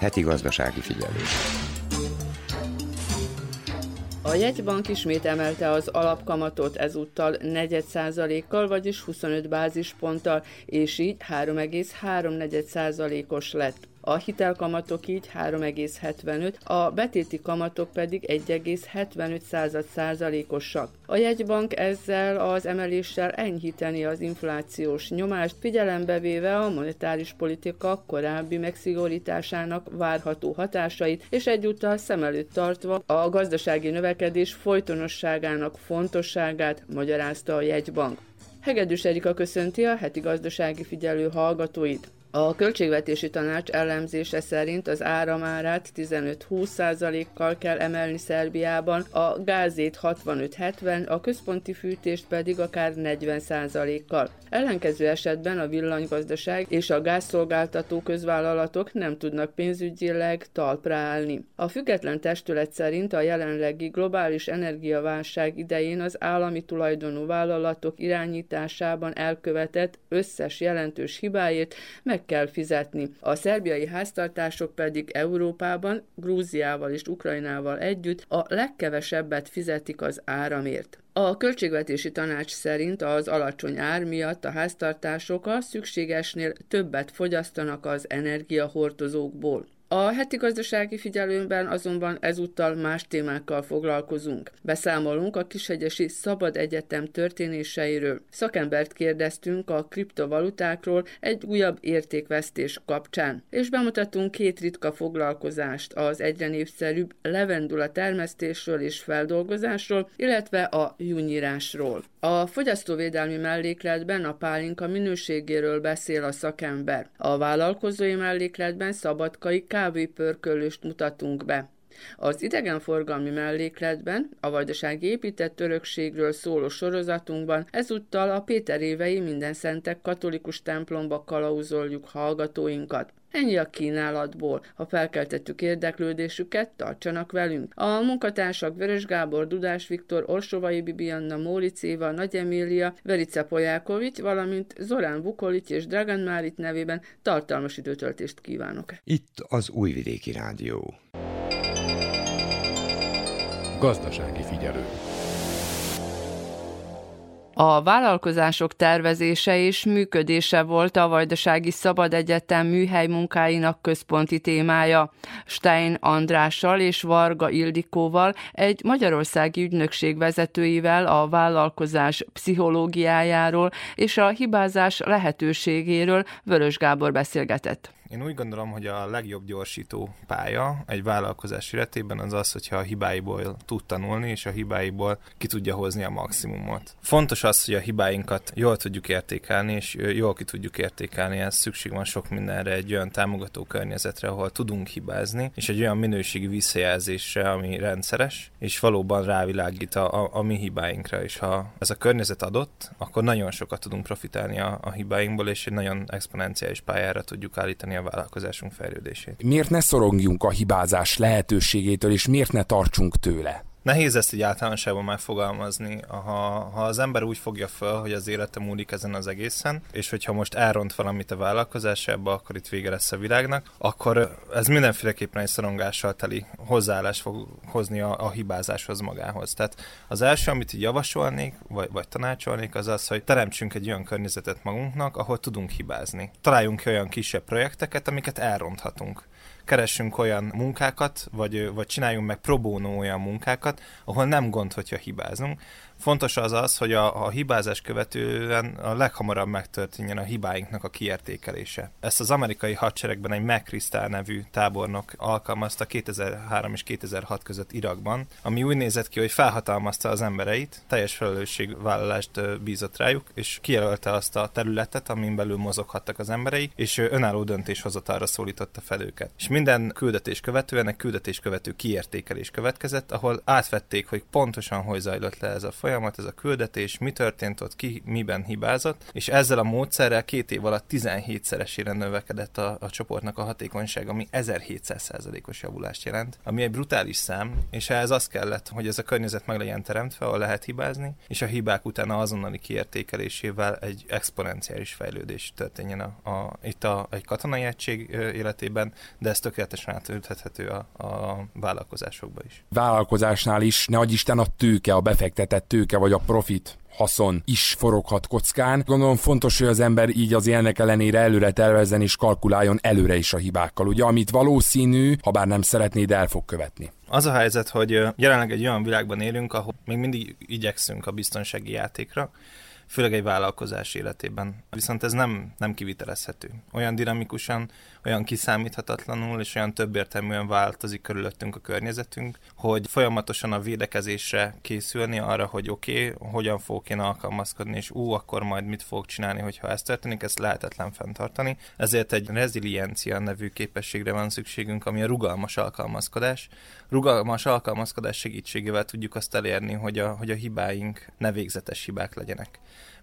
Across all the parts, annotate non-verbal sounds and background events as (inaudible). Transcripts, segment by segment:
Heti gazdasági figyelő. A jegybank ismét emelte az alapkamatot ezúttal 4 kal vagyis 25 bázisponttal, és így 3,3 os lett a hitelkamatok így 3,75, a betéti kamatok pedig 1,75 százalékosak. A jegybank ezzel az emeléssel enyhíteni az inflációs nyomást, figyelembe véve a monetáris politika korábbi megszigorításának várható hatásait, és egyúttal szem előtt tartva a gazdasági növekedés folytonosságának fontosságát magyarázta a jegybank. Hegedűs Erika köszönti a heti gazdasági figyelő hallgatóit. A költségvetési tanács elemzése szerint az áramárát 15-20%-kal kell emelni Szerbiában, a gázét 65-70, a központi fűtést pedig akár 40%-kal. Ellenkező esetben a villanygazdaság és a gázszolgáltató közvállalatok nem tudnak pénzügyileg talpra állni. A független testület szerint a jelenlegi globális energiaválság idején az állami tulajdonú vállalatok irányításában elkövetett összes jelentős hibáért meg kell fizetni. A szerbiai háztartások pedig Európában, Grúziával és Ukrajnával együtt a legkevesebbet fizetik az áramért. A költségvetési tanács szerint az alacsony ár miatt a háztartások a szükségesnél többet fogyasztanak az energiahordozókból. A heti gazdasági figyelőmben azonban ezúttal más témákkal foglalkozunk. Beszámolunk a Kishegyesi Szabad Egyetem történéseiről. Szakembert kérdeztünk a kriptovalutákról egy újabb értékvesztés kapcsán, és bemutatunk két ritka foglalkozást az egyre népszerűbb levendula termesztésről és feldolgozásról, illetve a júnyírásról. A fogyasztóvédelmi mellékletben a pálinka minőségéről beszél a szakember. A vállalkozói mellékletben szabadkai kávépörkölést mutatunk be. Az idegenforgalmi mellékletben, a vajdasági épített örökségről szóló sorozatunkban ezúttal a Péter évei minden szentek katolikus templomba kalauzoljuk hallgatóinkat. Ennyi a kínálatból. Ha felkeltettük érdeklődésüket, tartsanak velünk. A munkatársak Vörös Gábor, Dudás Viktor, Orsovai Bibianna, Móric Éva, Nagy Emília, Verica Pojákovics, valamint Zorán Vukolic és Dragan Márit nevében tartalmas időtöltést kívánok. Itt az Újvidéki Rádió. Gazdasági figyelő. A vállalkozások tervezése és működése volt a Vajdasági Szabad Egyetem műhely munkáinak központi témája. Stein Andrással és Varga Ildikóval, egy magyarországi ügynökség vezetőivel a vállalkozás pszichológiájáról és a hibázás lehetőségéről Vörös Gábor beszélgetett. Én úgy gondolom, hogy a legjobb gyorsító pálya egy vállalkozás életében az az, hogyha a hibáiból tud tanulni, és a hibáiból ki tudja hozni a maximumot. Fontos az, hogy a hibáinkat jól tudjuk értékelni, és jól ki tudjuk értékelni, ez szükség van sok mindenre, egy olyan támogató környezetre, ahol tudunk hibázni, és egy olyan minőségi visszajelzésre, ami rendszeres, és valóban rávilágít a, a, a mi hibáinkra, és ha ez a környezet adott, akkor nagyon sokat tudunk profitálni a, a hibáinkból, és egy nagyon exponenciális pályára tudjuk állítani a vállalkozásunk fejlődését. Miért ne szorongjunk a hibázás lehetőségétől, és miért ne tartsunk tőle? Nehéz ezt így általánosságban megfogalmazni, ha, ha az ember úgy fogja föl, hogy az élete múlik ezen az egészen, és hogyha most elront valamit a vállalkozásába, akkor itt vége lesz a világnak, akkor ez mindenféleképpen egy szorongással teli hozzáállás fog hozni a, a hibázáshoz magához. Tehát az első, amit így javasolnék, vagy, vagy tanácsolnék, az az, hogy teremtsünk egy olyan környezetet magunknak, ahol tudunk hibázni. Találjunk ki olyan kisebb projekteket, amiket elronthatunk keressünk olyan munkákat, vagy, vagy csináljunk meg probónó olyan munkákat, ahol nem gond, hogyha hibázunk, Fontos az az, hogy a, a hibázás követően a leghamarabb megtörténjen a hibáinknak a kiértékelése. Ezt az amerikai hadseregben egy McChrystal nevű tábornok alkalmazta 2003 és 2006 között Irakban, ami úgy nézett ki, hogy felhatalmazta az embereit, teljes felelősségvállalást bízott rájuk, és kijelölte azt a területet, amin belül mozoghattak az emberei, és önálló döntéshozatalra szólította fel őket. És minden küldetés követően egy küldetés követő kiértékelés következett, ahol átvették, hogy pontosan hogy zajlott le ez a folyamat, folyamat, ez a küldetés, mi történt ott, ki miben hibázott, és ezzel a módszerrel két év alatt 17-szeresére növekedett a, a csoportnak a hatékonyság, ami 1700%-os javulást jelent, ami egy brutális szám, és ehhez az kellett, hogy ez a környezet meg legyen teremtve, ahol lehet hibázni, és a hibák utána azonnali kiértékelésével egy exponenciális fejlődés történjen a, a, itt a, egy katonai egység életében, de ez tökéletesen átültethető a, a vállalkozásokba is. Vállalkozásnál is, ne Isten a tőke, a befektetett tőke vagy a profit haszon is foroghat kockán. Gondolom fontos, hogy az ember így az ilyenek ellenére előre tervezzen és kalkuláljon előre is a hibákkal, ugye, amit valószínű, ha bár nem szeretnéd, el fog követni. Az a helyzet, hogy jelenleg egy olyan világban élünk, ahol még mindig igyekszünk a biztonsági játékra, főleg egy vállalkozás életében. Viszont ez nem, nem kivitelezhető. Olyan dinamikusan, olyan kiszámíthatatlanul és olyan többértelműen változik körülöttünk a környezetünk, hogy folyamatosan a védekezésre készülni arra, hogy oké, okay, hogyan fogok én alkalmazkodni, és ú, akkor majd mit fogok csinálni, hogyha ez történik, ezt lehetetlen fenntartani. Ezért egy reziliencia nevű képességre van szükségünk, ami a rugalmas alkalmazkodás. Rugalmas alkalmazkodás segítségével tudjuk azt elérni, hogy a, hogy a hibáink ne végzetes hibák legyenek.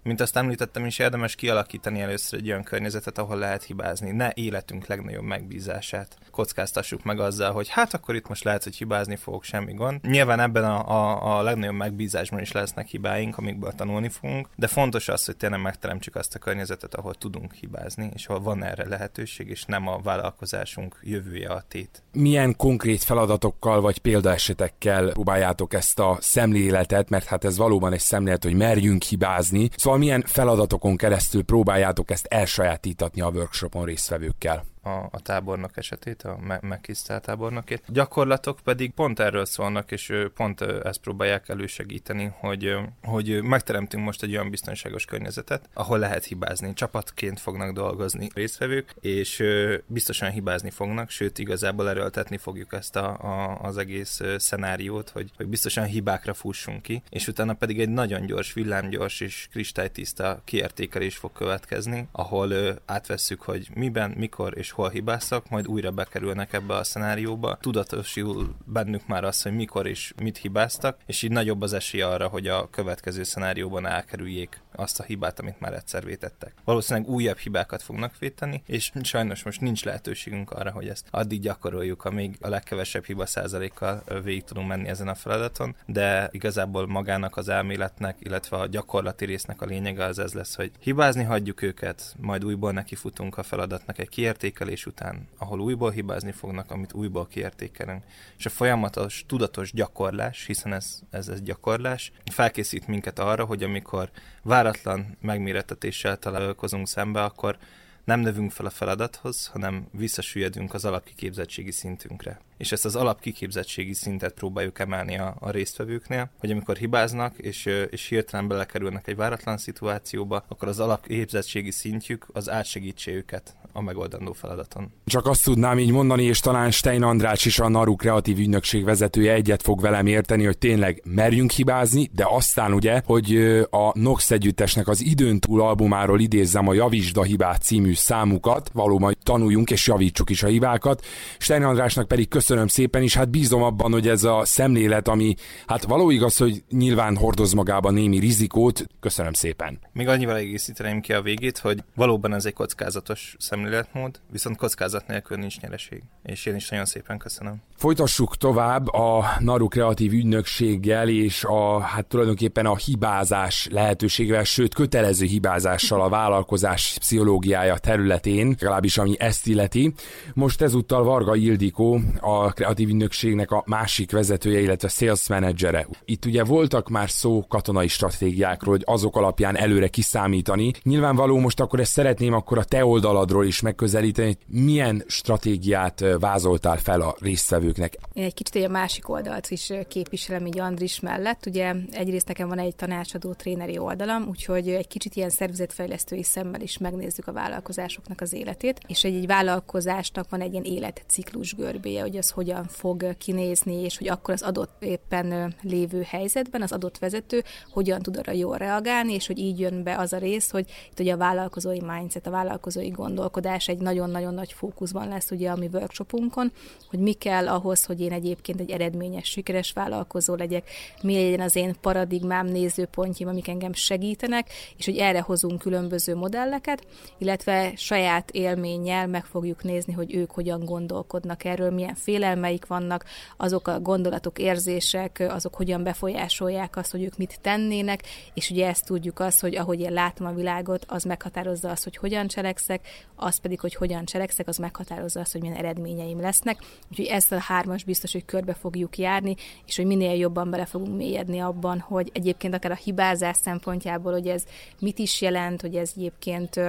Mint azt említettem is, érdemes kialakítani először egy olyan környezetet, ahol lehet hibázni. Ne életünk legnagyobb megbízását kockáztassuk meg azzal, hogy hát akkor itt most lehet, hogy hibázni fogok, semmi gond. Nyilván ebben a, a, a legnagyobb megbízásban is lesznek hibáink, amikből tanulni fogunk, de fontos az, hogy tényleg megteremtsük azt a környezetet, ahol tudunk hibázni, és ahol van erre lehetőség, és nem a vállalkozásunk jövője a tét. Milyen konkrét feladatokkal vagy példaesetekkel próbáljátok ezt a szemléletet, mert hát ez valóban egy szemlélet, hogy merjünk hibázni. Szóval Szóval milyen feladatokon keresztül próbáljátok ezt elsajátítatni a workshopon résztvevőkkel? A, a tábornok esetét, a megkisztelt tábornokét. Gyakorlatok pedig pont erről szólnak, és pont ezt próbálják elősegíteni, hogy, hogy megteremtünk most egy olyan biztonságos környezetet, ahol lehet hibázni. Csapatként fognak dolgozni résztvevők, és biztosan hibázni fognak, sőt igazából erőltetni fogjuk ezt a, a, az egész szenáriót, hogy, hogy biztosan hibákra fussunk ki, és utána pedig egy nagyon gyors, villámgyors és kristálytiszta kiértékelés fog következni, ahol átvesszük, hogy miben, mikor és hol hibáztak, majd újra bekerülnek ebbe a szenárióba. Tudatosul bennük már az, hogy mikor és mit hibáztak, és így nagyobb az esély arra, hogy a következő szenárióban elkerüljék azt a hibát, amit már egyszer vétettek. Valószínűleg újabb hibákat fognak véteni, és sajnos most nincs lehetőségünk arra, hogy ezt addig gyakoroljuk, amíg a legkevesebb hiba százalékkal végig tudunk menni ezen a feladaton, de igazából magának az elméletnek, illetve a gyakorlati résznek a lényege az ez lesz, hogy hibázni hagyjuk őket, majd újból nekifutunk a feladatnak egy kiértékelés után, ahol újból hibázni fognak, amit újból kiértékelünk. És a folyamatos, tudatos gyakorlás, hiszen ez, ez, ez gyakorlás, felkészít minket arra, hogy amikor váratlan megméretetéssel találkozunk szembe, akkor nem növünk fel a feladathoz, hanem visszasüllyedünk az alapkiképzettségi szintünkre és ezt az alapkiképzettségi szintet próbáljuk emelni a, a résztvevőknél, hogy amikor hibáznak, és, és hirtelen belekerülnek egy váratlan szituációba, akkor az alapképzettségi szintjük az átsegítse őket a megoldandó feladaton. Csak azt tudnám így mondani, és talán Stein András is a Naru kreatív ügynökség vezetője egyet fog velem érteni, hogy tényleg merjünk hibázni, de aztán ugye, hogy a Nox együttesnek az időn túl albumáról idézzem a Javítsd a hibát című számukat, valóban tanuljunk és javítsuk is a hibákat. Stein Andrásnak pedig köszönöm köszönöm szépen, és hát bízom abban, hogy ez a szemlélet, ami hát való igaz, hogy nyilván hordoz magában némi rizikót, köszönöm szépen. Még annyival egészíteném ki a végét, hogy valóban ez egy kockázatos szemléletmód, viszont kockázat nélkül nincs nyereség. És én is nagyon szépen köszönöm. Folytassuk tovább a Naru Kreatív Ügynökséggel és a, hát tulajdonképpen a hibázás lehetőségével, sőt kötelező hibázással a vállalkozás pszichológiája területén, legalábbis ami ezt illeti. Most ezúttal Varga Ildikó, a a kreatív ügynökségnek a másik vezetője, illetve sales menedzsere. Itt ugye voltak már szó katonai stratégiákról, hogy azok alapján előre kiszámítani. Nyilvánvaló most akkor ezt szeretném akkor a te oldaladról is megközelíteni, hogy milyen stratégiát vázoltál fel a résztvevőknek. Én egy kicsit egy a másik oldalt is képviselem így Andris mellett. Ugye egyrészt nekem van egy tanácsadó tréneri oldalam, úgyhogy egy kicsit ilyen szervezetfejlesztői szemmel is megnézzük a vállalkozásoknak az életét, és egy, egy vállalkozásnak van egy ilyen életciklus görbéje, hogy az hogyan fog kinézni, és hogy akkor az adott éppen lévő helyzetben az adott vezető hogyan tud arra jól reagálni, és hogy így jön be az a rész, hogy itt ugye a vállalkozói mindset, a vállalkozói gondolkodás egy nagyon-nagyon nagy fókuszban lesz ugye a mi workshopunkon, hogy mi kell ahhoz, hogy én egyébként egy eredményes, sikeres vállalkozó legyek, mi legyen az én paradigmám, nézőpontjaim, amik engem segítenek, és hogy erre hozunk különböző modelleket, illetve saját élménnyel meg fogjuk nézni, hogy ők hogyan gondolkodnak erről, milyen félelmeik vannak, azok a gondolatok, érzések, azok hogyan befolyásolják azt, hogy ők mit tennének, és ugye ezt tudjuk azt, hogy ahogy én látom a világot, az meghatározza azt, hogy hogyan cselekszek, az pedig, hogy hogyan cselekszek, az meghatározza azt, hogy milyen eredményeim lesznek. Úgyhogy ezt a hármas biztos, hogy körbe fogjuk járni, és hogy minél jobban bele fogunk mélyedni abban, hogy egyébként akár a hibázás szempontjából, hogy ez mit is jelent, hogy ez egyébként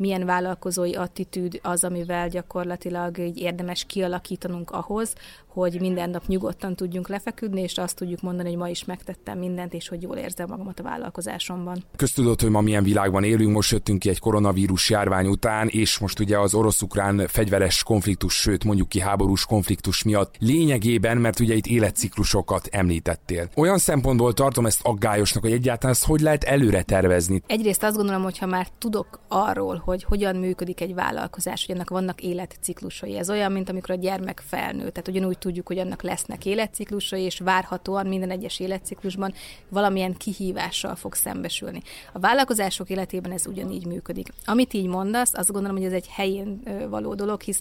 milyen vállalkozói attitűd az, amivel gyakorlatilag így érdemes kialakítanunk ahhoz, hogy minden nap nyugodtan tudjunk lefeküdni, és azt tudjuk mondani, hogy ma is megtettem mindent, és hogy jól érzem magamat a vállalkozásomban. Köztudott, hogy ma milyen világban élünk, most jöttünk ki egy koronavírus járvány után, és most ugye az orosz-ukrán fegyveres konfliktus, sőt mondjuk ki háborús konfliktus miatt lényegében, mert ugye itt életciklusokat említettél. Olyan szempontból tartom ezt aggályosnak, hogy egyáltalán ezt hogy lehet előre tervezni. Egyrészt azt gondolom, hogy ha már tudok arról, hogy hogyan működik egy vállalkozás, hogy ennek vannak életciklusai. Ez olyan, mint amikor a gyermek felnő. Tehát ugyanúgy tudjuk, hogy annak lesznek életciklusai, és várhatóan minden egyes életciklusban valamilyen kihívással fog szembesülni. A vállalkozások életében ez ugyanígy működik. Amit így mondasz, azt gondolom, hogy ez egy helyén való dolog, hisz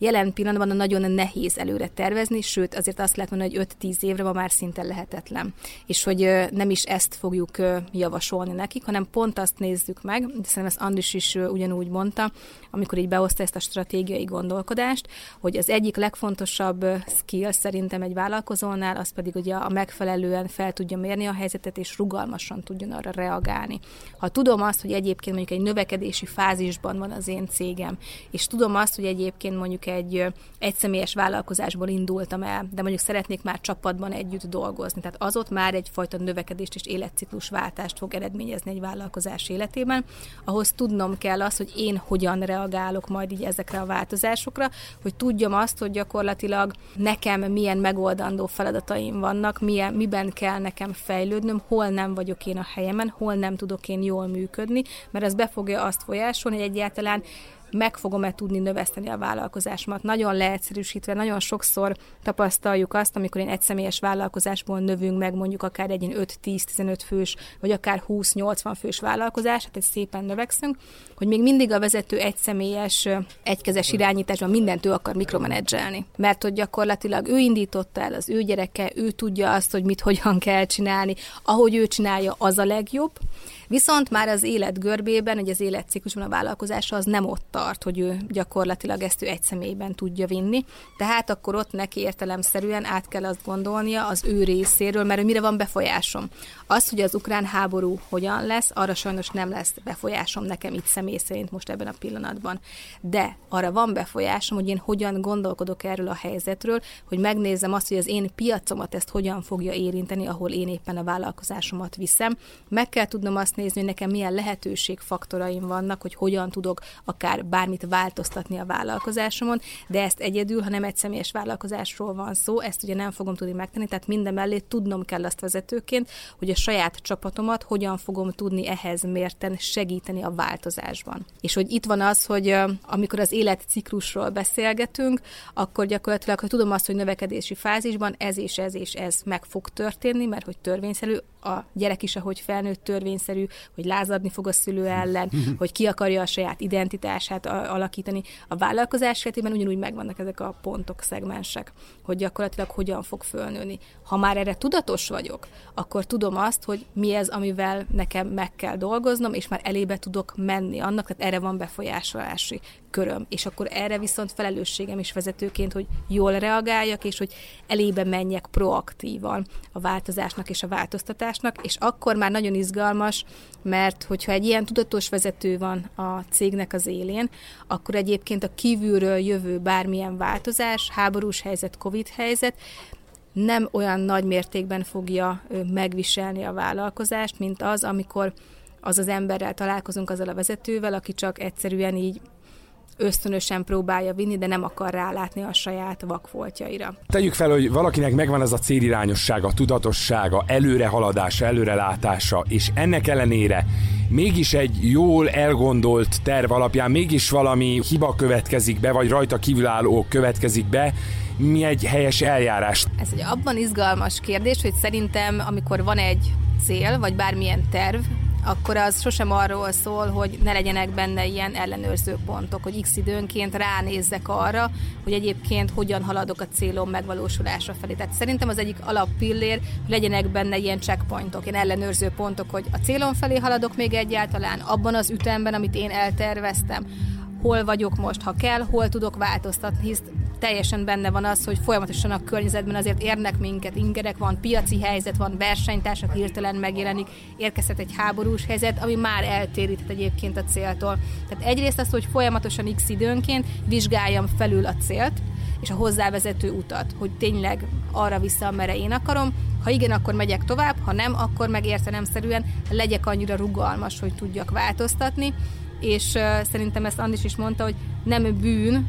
jelen pillanatban nagyon nehéz előre tervezni, sőt azért azt lehet mondani, hogy 5-10 évre ma már szinte lehetetlen. És hogy nem is ezt fogjuk javasolni nekik, hanem pont azt nézzük meg, de szerintem ezt Andris is ugyanúgy mondta, amikor így behozta ezt a stratégiai gondolkodást, hogy az egyik legfontosabb skill szerintem egy vállalkozónál, az pedig ugye a megfelelően fel tudja mérni a helyzetet, és rugalmasan tudjon arra reagálni. Ha tudom azt, hogy egyébként mondjuk egy növekedési fázisban van az én cégem, és tudom azt, hogy egyébként mondjuk egy egyszemélyes vállalkozásból indultam el, de mondjuk szeretnék már csapatban együtt dolgozni. Tehát az ott már egyfajta növekedést és életciklusváltást fog eredményezni egy vállalkozás életében. Ahhoz tudnom kell az, hogy én hogyan reagálok majd így ezekre a változásokra, hogy tudjam azt, hogy gyakorlatilag nekem milyen megoldandó feladataim vannak, milyen, miben kell nekem fejlődnöm, hol nem vagyok én a helyemen, hol nem tudok én jól működni, mert ez be fogja azt folyásolni, hogy egyáltalán meg fogom-e tudni növeszteni a vállalkozásomat. Nagyon leegyszerűsítve, nagyon sokszor tapasztaljuk azt, amikor én egyszemélyes vállalkozásból növünk meg mondjuk akár egy 5-10-15 fős, vagy akár 20-80 fős vállalkozás, hát egy szépen növekszünk, hogy még mindig a vezető egyszemélyes, egykezes irányításban mindent ő akar mikromenedzselni. Mert hogy gyakorlatilag ő indította el, az ő gyereke, ő tudja azt, hogy mit (laughs) hogyan kell csinálni, ahogy ő csinálja, az a legjobb, Viszont már az élet görbében, hogy az életciklusban a vállalkozása az nem ott tart, hogy ő gyakorlatilag ezt ő egy személyben tudja vinni. Tehát akkor ott neki értelemszerűen át kell azt gondolnia az ő részéről, mert mire van befolyásom. Az, hogy az ukrán háború hogyan lesz, arra sajnos nem lesz befolyásom nekem itt személy szerint most ebben a pillanatban. De arra van befolyásom, hogy én hogyan gondolkodok erről a helyzetről, hogy megnézem azt, hogy az én piacomat ezt hogyan fogja érinteni, ahol én éppen a vállalkozásomat viszem. Meg kell tudnom azt nézni, hogy nekem milyen lehetőségfaktoraim vannak, hogy hogyan tudok akár bármit változtatni a vállalkozásomon, de ezt egyedül, ha nem egy személyes vállalkozásról van szó, ezt ugye nem fogom tudni megtenni, tehát minden mellé tudnom kell azt vezetőként, hogy a saját csapatomat hogyan fogom tudni ehhez mérten segíteni a változásban. És hogy itt van az, hogy amikor az életciklusról beszélgetünk, akkor gyakorlatilag, ha tudom azt, hogy növekedési fázisban ez és ez és ez meg fog történni, mert hogy törvényszerű, a gyerek is, ahogy felnőtt törvényszerű, hogy lázadni fog a szülő ellen, (laughs) hogy ki akarja a saját identitását alakítani. A vállalkozás esetében ugyanúgy megvannak ezek a pontok, szegmensek, hogy gyakorlatilag hogyan fog fölnőni. Ha már erre tudatos vagyok, akkor tudom azt, hogy mi ez, amivel nekem meg kell dolgoznom, és már elébe tudok menni annak, tehát erre van befolyásolási köröm. És akkor erre viszont felelősségem is vezetőként, hogy jól reagáljak, és hogy elébe menjek proaktívan a változásnak és a változtatásnak, és akkor már nagyon izgalmas, mert hogyha egy ilyen tudatos vezető van a cégnek az élén, akkor egyébként a kívülről jövő bármilyen változás, háborús helyzet, covid helyzet, nem olyan nagy mértékben fogja megviselni a vállalkozást, mint az, amikor az az emberrel találkozunk, azzal a vezetővel, aki csak egyszerűen így ösztönösen próbálja vinni, de nem akar rálátni a saját vakfoltjaira. Tegyük fel, hogy valakinek megvan ez a célirányossága, tudatossága, előrehaladása, előrelátása, és ennek ellenére mégis egy jól elgondolt terv alapján mégis valami hiba következik be, vagy rajta kívülálló következik be, mi egy helyes eljárás? Ez egy abban izgalmas kérdés, hogy szerintem amikor van egy cél, vagy bármilyen terv, akkor az sosem arról szól, hogy ne legyenek benne ilyen ellenőrző pontok, hogy x időnként ránézzek arra, hogy egyébként hogyan haladok a célom megvalósulása felé. Tehát szerintem az egyik alappillér, hogy legyenek benne ilyen checkpointok, ilyen ellenőrző pontok, hogy a célom felé haladok még egyáltalán abban az ütemben, amit én elterveztem, hol vagyok most, ha kell, hol tudok változtatni, hisz teljesen benne van az, hogy folyamatosan a környezetben azért érnek minket, ingerek van, piaci helyzet van, versenytársak hirtelen megjelenik, érkezhet egy háborús helyzet, ami már eltéríthet egyébként a céltól. Tehát egyrészt az, hogy folyamatosan x időnként vizsgáljam felül a célt, és a hozzávezető utat, hogy tényleg arra vissza, amerre én akarom. Ha igen, akkor megyek tovább, ha nem, akkor meg értelemszerűen legyek annyira rugalmas, hogy tudjak változtatni, és szerintem ezt Andis is mondta, hogy nem bűn,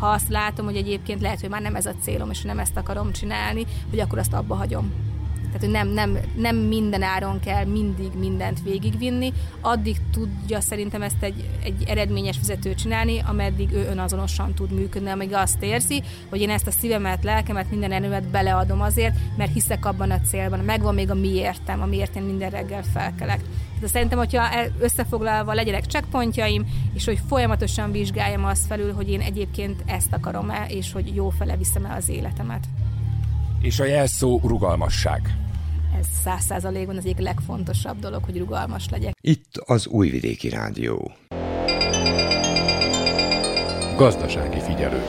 ha azt látom, hogy egyébként lehet, hogy már nem ez a célom, és nem ezt akarom csinálni, hogy akkor azt abba hagyom. Tehát, hogy nem, nem, nem minden áron kell mindig mindent végigvinni, addig tudja szerintem ezt egy, egy eredményes vezető csinálni, ameddig ő önazonosan tud működni, amíg azt érzi, hogy én ezt a szívemet, lelkemet, minden erőmet beleadom azért, mert hiszek abban a célban, megvan még a miértem, amiért én minden reggel felkelek. De szerintem, hogyha összefoglalva legyenek checkpointjaim, és hogy folyamatosan vizsgáljam azt felül, hogy én egyébként ezt akarom-e, és hogy jó fele viszem-e az életemet. És a jelszó rugalmasság. Ez száz százalékban az egyik legfontosabb dolog, hogy rugalmas legyek. Itt az Újvidéki Rádió. Gazdasági figyelő.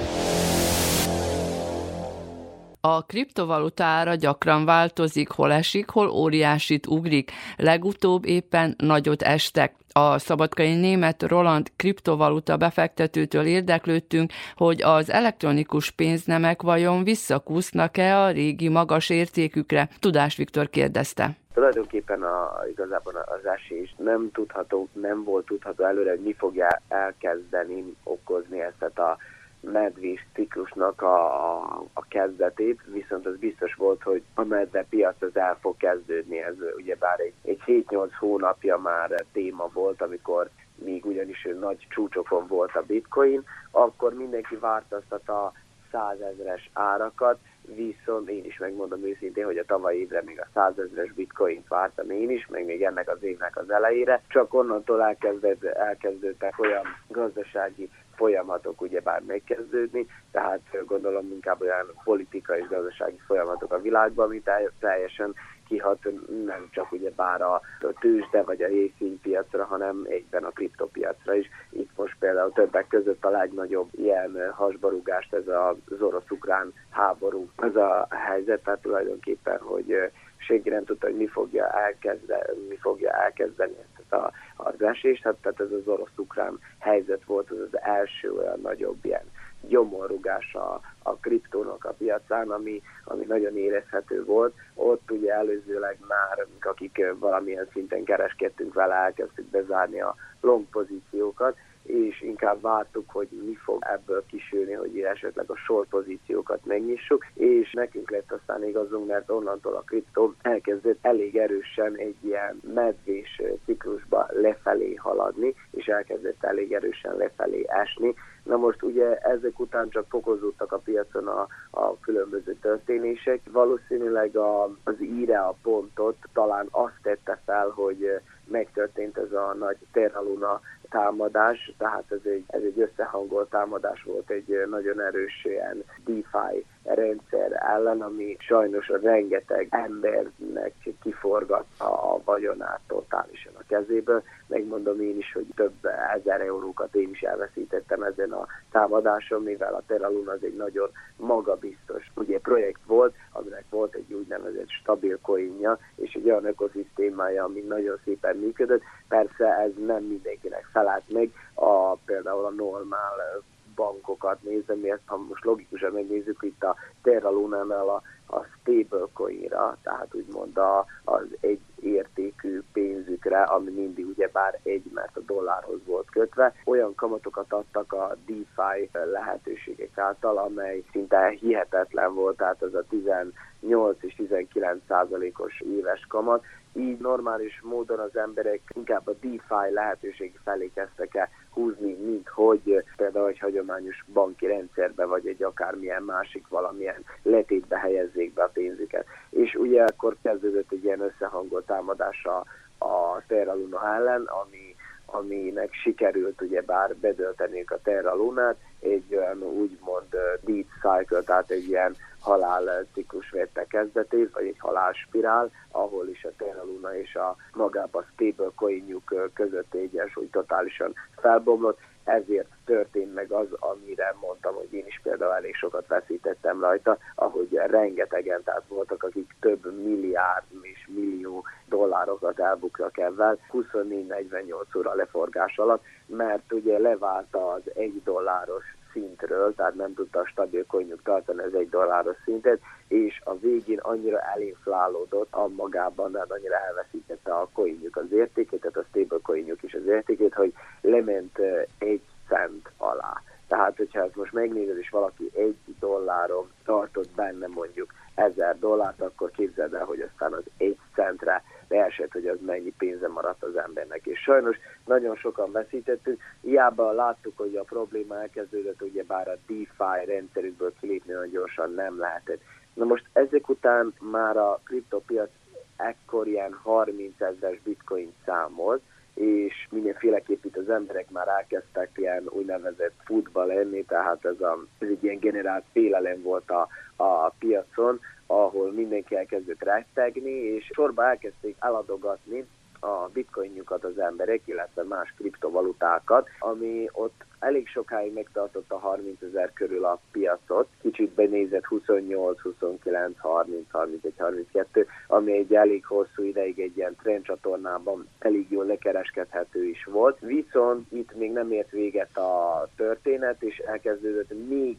A kriptovalutára gyakran változik, hol esik, hol óriásit ugrik. Legutóbb éppen nagyot estek. A szabadkai német Roland kriptovaluta befektetőtől érdeklődtünk, hogy az elektronikus pénznemek vajon visszakúsznak-e a régi magas értékükre. Tudás Viktor kérdezte. Tulajdonképpen a, igazából az esés nem tudható, nem volt tudható előre, hogy mi fogja elkezdeni okozni ezt a medvés ciklusnak a, a, a kezdetét, viszont az biztos volt, hogy a medve piac az el fog kezdődni, ez ugyebár egy, egy 7-8 hónapja már téma volt, amikor még ugyanis nagy csúcsokon volt a bitcoin, akkor mindenki vártaztat a százezres árakat, viszont én is megmondom őszintén, hogy a tavalyi évre még a százezres bitcoint vártam én is, meg még ennek az évnek az elejére, csak onnantól elkezdett, elkezdődtek olyan gazdasági folyamatok ugyebár megkezdődni, tehát gondolom inkább olyan politikai és gazdasági folyamatok a világban, ami teljesen kihat nem csak ugye bár a tőzsde vagy a részvénypiacra, hanem egyben a kriptopiacra is. Itt most például többek között a legnagyobb ilyen hasbarúgást ez az orosz-ukrán háború. Ez a helyzet, tehát tulajdonképpen, hogy senki nem tudta, hogy mi fogja, elkezde, mi fogja elkezdeni ezt a, az esést, hát, tehát ez az orosz-ukrán helyzet volt, az az első olyan nagyobb ilyen gyomorrugás a, a kriptónak a piacán, ami, ami nagyon érezhető volt. Ott ugye előzőleg már, akik valamilyen szinten kereskedtünk vele, elkezdtük bezárni a long pozíciókat, és inkább vártuk, hogy mi fog ebből kisülni, hogy esetleg a short pozíciókat megnyissuk, és nekünk lett aztán igazunk, mert onnantól a kriptó elkezdett elég erősen egy ilyen medvés ciklusba lefelé haladni, és elkezdett elég erősen lefelé esni. Na most ugye ezek után csak fokozódtak a piacon a, a különböző történések. Valószínűleg a, az íre a pontot talán azt tette fel, hogy megtörtént ez a nagy Terra Luna támadás, tehát ez egy, ez egy összehangolt támadás volt egy nagyon erős ilyen DeFi rendszer ellen, ami sajnos a rengeteg embernek kiforgatta a vagyonát totálisan a kezéből. Megmondom én is, hogy több ezer eurókat én is elveszítettem ezen a támadáson, mivel a Terra Luna az egy nagyon magabiztos ugye, projekt volt, aminek volt egy úgynevezett stabil coinja, és egy olyan ökoszisztémája, ami nagyon szépen működött. Persze ez nem mindenkinek felállt meg, a, például a normál bankokat nézem, mi ezt ha most logikusan megnézzük itt a Terra Lunánál a, a stablecoinra, tehát úgymond a, az egy ért értékű pénzükre, ami mindig ugyebár egy, mert a dollárhoz volt kötve, olyan kamatokat adtak a DeFi lehetőségek által, amely szinte hihetetlen volt, tehát az a 18 és 19 százalékos éves kamat, így normális módon az emberek inkább a DeFi lehetőség felé kezdtek el húzni, mint hogy például egy hagyományos banki rendszerbe, vagy egy akármilyen másik valamilyen letétbe helyezzék be a pénzüket. És ugye akkor kezdődött egy ilyen összehangolt támadása a Terra Luna ellen, ami aminek sikerült ugye bár bedölteniük a Terra Lunát, egy olyan úgymond deep cycle, tehát egy ilyen halál ciklus vette kezdetét, vagy egy halálspirál, ahol is a Terra és a magába stable coinjuk közötti egyensúly totálisan felbomlott, ezért történt meg az, amire mondtam, hogy én is például elég sokat veszítettem rajta, ahogy rengetegen, tehát voltak, akik több milliárd és millió dollárokat elbuktak ebben 24-48 óra leforgás alatt, mert ugye leválta az egy dolláros szintről, tehát nem tudta a stabil konyuk tartani az egy dolláros szintet, és a végén annyira elinflálódott a magában, tehát annyira elveszítette a coinjuk az értékét, tehát a stable coinjuk is az értékét, hogy lement egy cent alá. Tehát, hogyha ezt most megnézed, és valaki egy dolláron tartott benne mondjuk ezer dollárt, akkor képzeld el, hogy aztán az egy centre leesett, hogy az mennyi pénze maradt az embernek. És sajnos nagyon sokan veszítettük, hiába láttuk, hogy a probléma elkezdődött, ugye bár a DeFi rendszerükből kilépni nagyon gyorsan nem lehetett. Na most ezek után már a kriptopiac ekkor ilyen 30 ezeres bitcoin számolt, és mindenféleképp itt az emberek már elkezdtek ilyen úgynevezett futba lenni, tehát ez, a, ez egy ilyen generált félelem volt a, a piacon, ahol mindenki elkezdett rettegni, és sorba elkezdték eladogatni a bitcoinjukat az emberek, illetve más kriptovalutákat, ami ott elég sokáig megtartotta 30 ezer körül a piacot, kicsit benézett 28, 29, 30, 31, 32, ami egy elég hosszú ideig egy ilyen trendcsatornában elég jól lekereskedhető is volt. Viszont itt még nem ért véget a történet, és elkezdődött még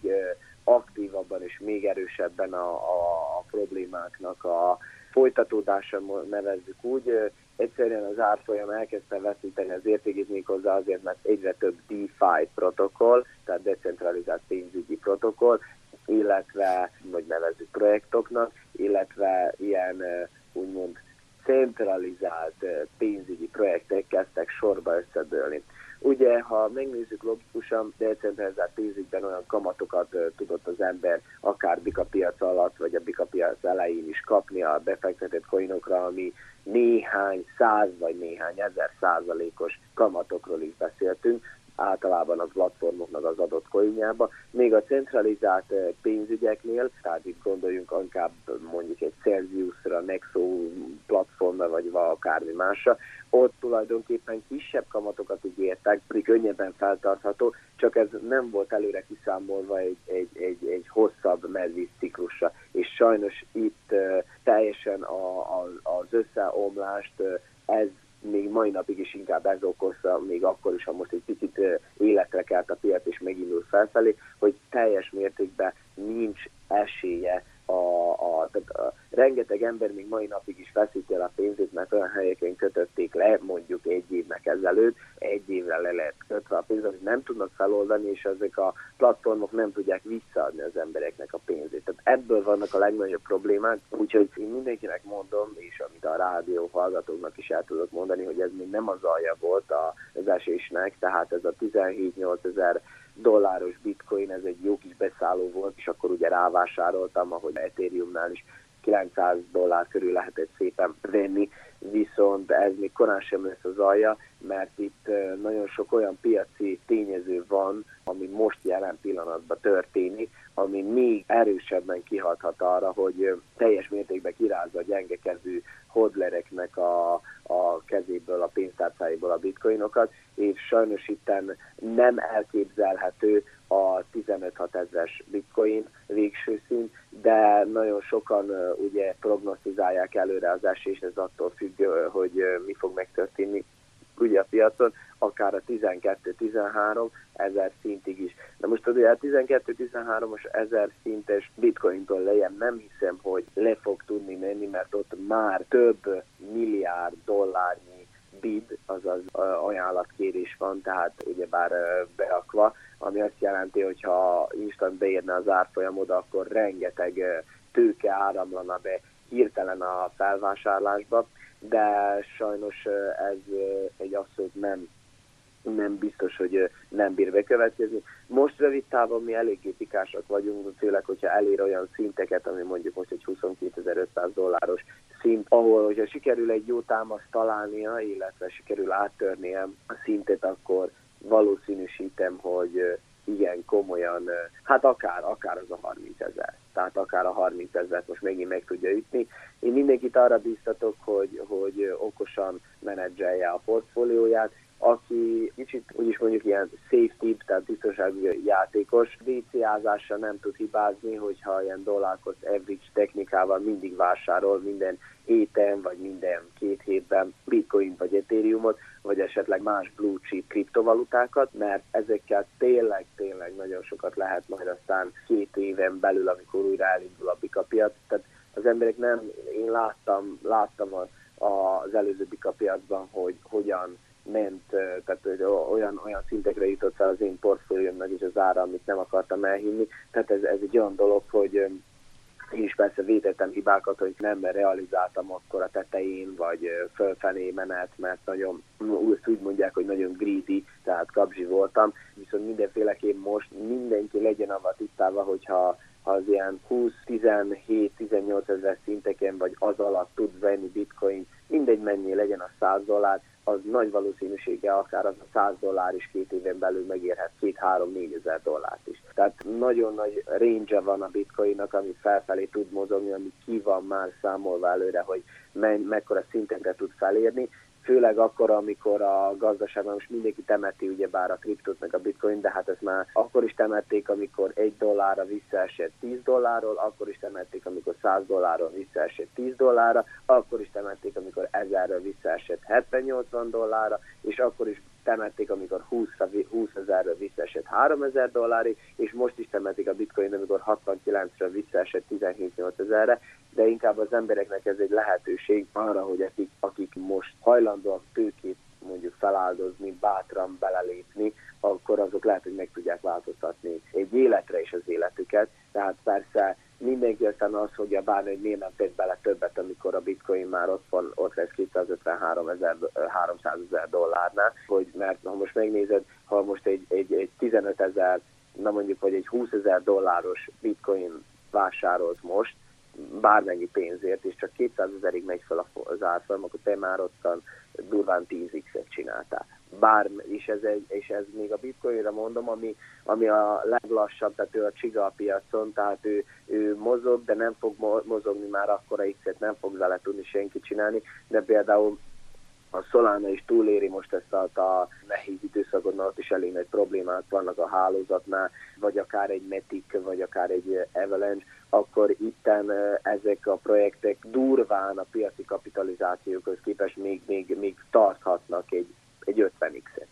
aktívabban és még erősebben a, a, problémáknak a folytatódása nevezzük úgy, egyszerűen az árfolyam elkezdte veszíteni az értékét méghozzá azért, mert egyre több DeFi protokoll, tehát decentralizált pénzügyi protokoll, illetve, vagy nevezzük projektoknak, illetve ilyen úgymond centralizált pénzügyi projektek kezdtek sorba összedőlni. Ugye, ha megnézzük logikusan, decentralizált pénzügyben olyan kamatokat tudott az ember akár bika piac alatt, vagy a bika piac elején is kapni a befektetett coinokra, ami néhány száz vagy néhány ezer százalékos kamatokról is beszéltünk, általában a platformoknak az adott coinjába. Még a centralizált pénzügyeknél, tehát itt gondoljunk inkább mondjuk egy Celsiusra, Nexo platformra, vagy akármi másra, ott tulajdonképpen kisebb kamatokat ígértek, pedig könnyebben feltartható, csak ez nem volt előre kiszámolva egy, egy, egy, egy hosszabb medvíz ciklusra, és sajnos itt uh, teljesen a, a, az uh, ez még mai napig is inkább ez okozza, még akkor is, ha most egy picit életre kelt a piac és megindul felfelé, hogy teljes mértékben nincs esélye a, a, a, rengeteg ember még mai napig is veszíti el a pénzét, mert olyan helyeken kötötték le, mondjuk egy évnek ezelőtt, egy évre le lehet kötve a pénzt, amit nem tudnak feloldani, és ezek a platformok nem tudják visszaadni az embereknek a pénzét. Tehát ebből vannak a legnagyobb problémák, úgyhogy én mindenkinek mondom, és amit a rádió hallgatóknak is el tudok mondani, hogy ez még nem az alja volt az esésnek, tehát ez a 17-8 ezer dolláros bitcoin, ez egy jó kis beszálló volt, és akkor ugye rávásároltam, ahogy Ethereumnál is 900 dollár körül lehetett szépen venni, viszont ez még korán sem lesz az alja, mert itt nagyon sok olyan piaci tényező van, ami most jelen pillanatban történik, ami még erősebben kihathat arra, hogy teljes mértékben kirázza a gyengekező hodlereknek a, a kezéből, a pénztárcáiból a bitcoinokat, és sajnos itten nem elképzelhető a 15-6 ezres bitcoin végső szint, de nagyon sokan ugye prognosztizálják előre az esés, ez attól függ, hogy mi fog megtörténni ugye a piacon, akár a 12-13 ezer szintig is. De most ugye a 12-13-os ezer szintes bitcointól lejjebb nem hiszem, hogy le fog tudni menni, mert ott már több milliárd dollárnyi bid, azaz ajánlatkérés van, tehát ugyebár beakva, ami azt jelenti, hogy ha instant beérne az árfolyam oda, akkor rengeteg tőke áramlana be hirtelen a felvásárlásba, de sajnos ez egy abszolút nem nem biztos, hogy nem bír bekövetkezni. Most rövid távon mi eléggé pikásak vagyunk, főleg, hogyha elér olyan szinteket, ami mondjuk most egy 22.500 dolláros szint, ahol, hogyha sikerül egy jó támaszt találnia, illetve sikerül áttörnie a szintet, akkor valószínűsítem, hogy igen komolyan, hát akár, akár az a 30 ezer, tehát akár a 30 ezer most megint meg tudja ütni. Én mindenkit arra bíztatok, hogy, hogy okosan menedzselje a portfólióját, aki kicsit úgyis mondjuk ilyen safety, tehát biztonsági játékos, DCázással nem tud hibázni, hogyha ilyen dollárkos average technikával mindig vásárol minden héten, vagy minden két hétben bitcoin vagy ethereumot, vagy esetleg más blue chip kriptovalutákat, mert ezekkel tényleg, tényleg nagyon sokat lehet majd aztán két éven belül, amikor újra elindul a bika piac. Tehát az emberek nem, én láttam, láttam a, a, az előző bika piacban, hogy hogyan ment, tehát hogy olyan, olyan szintekre jutott fel az én portfóliómnak is az ára, amit nem akartam elhinni. Tehát ez, ez egy olyan dolog, hogy én is persze vétettem hibákat, hogy nem realizáltam akkor a tetején, vagy fölfelé menet, mert nagyon, úgy, úgy mondják, hogy nagyon greedy, tehát kapzsi voltam, viszont mindenféleképp most mindenki legyen avval tisztában, hogyha ha az ilyen 20-17-18 ezer szinteken, vagy az alatt tud venni bitcoin, mindegy mennyi legyen a 100 dollár, az nagy valószínűsége akár az a 100 dollár is két éven belül megérhet 2-3-4 ezer dollárt is. Tehát nagyon nagy range van a bitcoinnak, ami felfelé tud mozogni, ami ki van már számolva előre, hogy me mekkora szintekre tud felérni, főleg akkor, amikor a gazdaságban most mindenki temeti ugyebár a kriptót meg a bitcoin, de hát ezt már akkor is temették, amikor egy dollárra visszaesett 10 dollárról, akkor is temették, amikor 100 dollárról visszaesett 10 dollárra, akkor is temették, amikor 1000-ről visszaesett 70-80 dollárra, és akkor is temették, amikor 20, 20 ezerről visszaesett 3000 dollárig, és most is temetik a bitcoin, amikor 69-ről visszaesett 17-8 ezerre, de inkább az embereknek ez egy lehetőség arra, hogy akik, akik most hajlandóak tőkét mondjuk feláldozni, bátran belelépni, akkor azok lehet, hogy meg tudják változtatni egy életre is az életüket. Tehát persze mindenki aztán azt fogja bánni, hogy miért nem tett bele többet, amikor a bitcoin már ott, van, ott lesz 253 ezer, 300 ezer dollárnál, hogy mert ha most megnézed, ha most egy, egy, egy 15 ezer, na mondjuk, hogy egy 20 ezer dolláros bitcoin vásárolt most, bármennyi pénzért, és csak 200 ezerig megy fel az árfolyam, akkor te már ottan durván 10x-et csináltál. Bár, és ez, egy, és ez még a bitcoinra mondom, ami, ami a leglassabb, tehát ő a csiga a piacon, tehát ő, ő mozog, de nem fog mozogni már akkora x-et, nem fog vele tudni senki csinálni, de például a Solana is túléri most ezt a, a nehéz időszakot, ott is elég nagy problémák vannak a hálózatnál, vagy akár egy Matic, vagy akár egy Avalanche, akkor itten ezek a projektek durván a piaci kapitalizációkhoz képest még, még, még tarthatnak egy, egy 50x-et.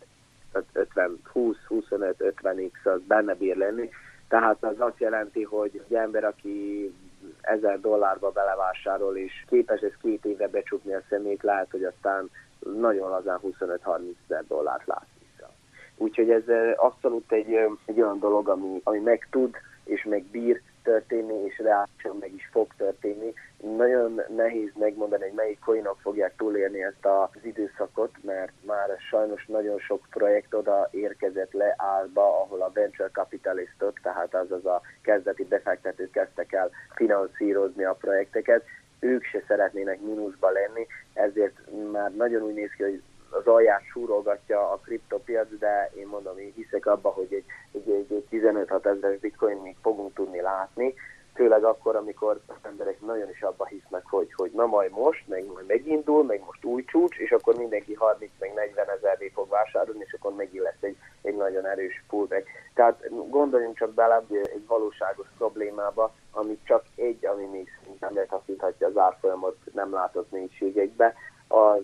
Tehát 50, 20, 25, 50x az benne bír lenni. Tehát az azt jelenti, hogy egy ember, aki ezer dollárba belevásárol, és képes ez két éve becsukni a szemét, lehet, hogy aztán nagyon lazán 25-30 ezer dollárt lát vissza. Úgyhogy ez abszolút egy, egy olyan dolog, ami, ami meg tud és meg bír történni, és reálisan meg is fog történni. Nagyon nehéz megmondani, hogy melyik coinok fogják túlélni ezt az időszakot, mert már sajnos nagyon sok projekt oda érkezett le állba, ahol a venture capitalistok, tehát azaz a kezdeti befektetők kezdtek el finanszírozni a projekteket, ők se szeretnének mínuszba lenni, ezért már nagyon úgy néz ki, hogy az alját súrogatja a kriptopiac, de én mondom, én hiszek abba, hogy egy, egy, egy 15-6 ezeres bitcoin még fogunk tudni látni, főleg akkor, amikor az emberek nagyon is abba hisznek, hogy, hogy na majd most, meg majd megindul, meg most új csúcs, és akkor mindenki 30 meg 40 ezerré fog vásárolni, és akkor megint lesz egy, egy nagyon erős pullback. Tehát gondoljunk csak bele egy valóságos problémába, ami csak egy, ami még nem használhatja az árfolyamot nem látott mélységekbe, az,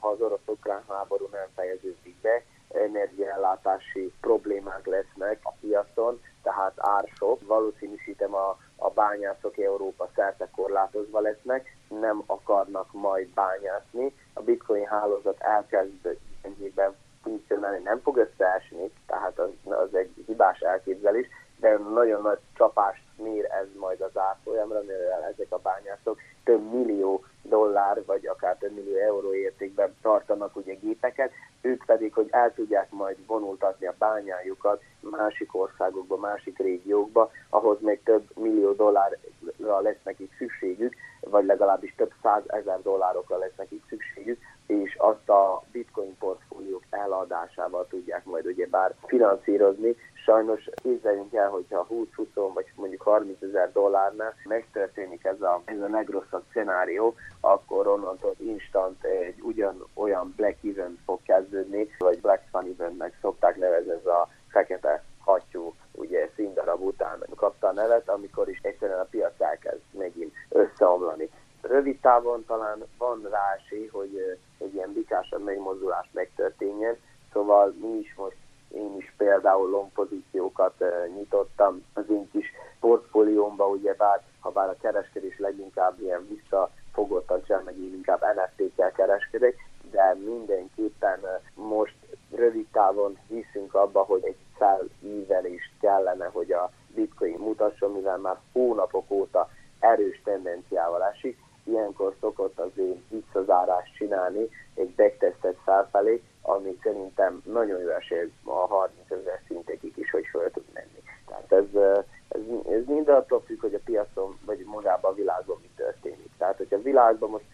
ha az orosz-ukrán háború nem fejeződik be, energiaellátási problémák lesznek a piacon, tehát ársok. Valószínűsítem a, a bányászok Európa szerte korlátozva lesznek, nem akarnak majd bányászni. A bitcoin hálózat elkezd enyhében funkcionálni, nem fog összeesni, tehát az, az egy hibás elképzelés, de nagyon nagy csapást mér ez majd az árfolyamra, mivel ezek a bányászok több millió dollár, vagy akár több millió euró értékben tartanak ugye gépeket, ők pedig, hogy el tudják majd vonultatni a bányájukat másik országokba, másik régiókba, ahhoz még több millió dollárra lesz nekik szükségük, vagy legalábbis több százezer dollárokra lesz nekik szükségük, és azt a bitcoin portfóliók eladásával tudják majd ugye bár finanszírozni. Sajnos képzeljünk el, hogyha 20-20 vagy mondjuk 30 ezer dollárnál megtörténik ez a, ez a legrosszabb szenárió, akkor onnantól instant egy ugyan olyan black event fog kezdődni, vagy black sun eventnek szokták nevezni ez a fekete hattyú ugye színdarab után kapta a nevet, amikor is egyszerűen a piac elkezd megint összeomlani. Rövid távon talán van rá hogy egy ilyen bikásabb megmozdulás megtörténjen, szóval mi is most én is például long pozíciókat nyitottam az én kis portfóliómba, ugye bár, ha bár a kereskedés leginkább ilyen visszafogottan sem, meg én inkább NFT-kkel kereskedek, de mindenképpen most rövid távon hiszünk abba, hogy egy felívelést kellene, hogy a bitcoin mutasson, mivel már hónapok óta erős tendenciával esik. Ilyenkor szokott azért visszazárást csinálni egy backtestet felfelé, ami szerintem nagyon jó esély a 30 ezer szintekig is, hogy föl tud menni. Tehát ez, ez, ez mind attól függ, hogy a piacon vagy magában a világban mi történik. Tehát, hogy a világban most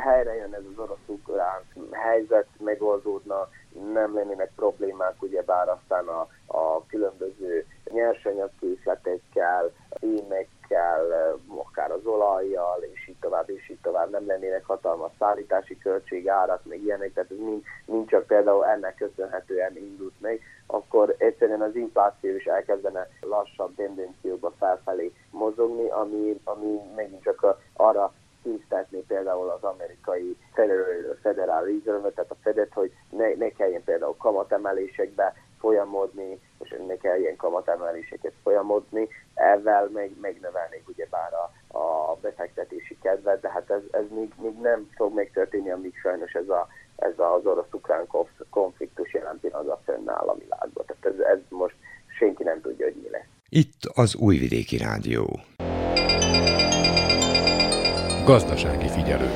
helyre jön ez az orosz-ukrán helyzet, megoldódna, nem lennének problémák, ugyebár aztán a, a különböző nyersanyagkészletekkel, émekkel, akár az olajjal, és így tovább, és így tovább. Nem lennének hatalmas szállítási költség, árak, meg ilyenek, tehát ez mind, mind csak például ennek köszönhetően indult meg, akkor egyszerűen az infláció is elkezdene lassabb tendencióba felfelé mozogni, ami, ami megint csak arra késztetni például az amerikai Federal, Federal Reserve, tehát a Fedet, hogy ne, ne kelljen például kamatemelésekbe folyamodni, és ne kelljen kamatemeléseket folyamodni, ezzel meg, megnövelnék ugyebár a, a befektetési kedvet, de hát ez, ez még, még nem fog megtörténni, amíg sajnos ez, a, ez az orosz-ukrán konfliktus jelen pillanatban fönnáll a világban. Tehát ez, ez most senki nem tudja, hogy mi lesz. Itt az Újvidéki Rádió. Gazdasági figyelő.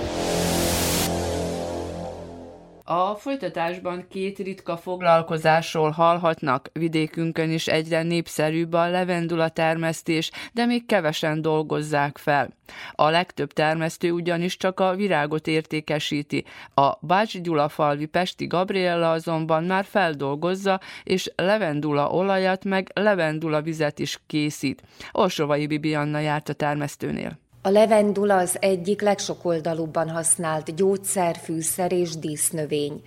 A folytatásban két ritka foglalkozásról hallhatnak, vidékünkön is egyre népszerűbb a levendula termesztés, de még kevesen dolgozzák fel. A legtöbb termesztő ugyanis csak a virágot értékesíti. A Bács falvi Pesti Gabriella azonban már feldolgozza, és levendula olajat meg levendula vizet is készít. Orsovai Bibianna járt a termesztőnél. A levendula az egyik legsokoldalúbban használt gyógyszer, fűszer és dísznövény.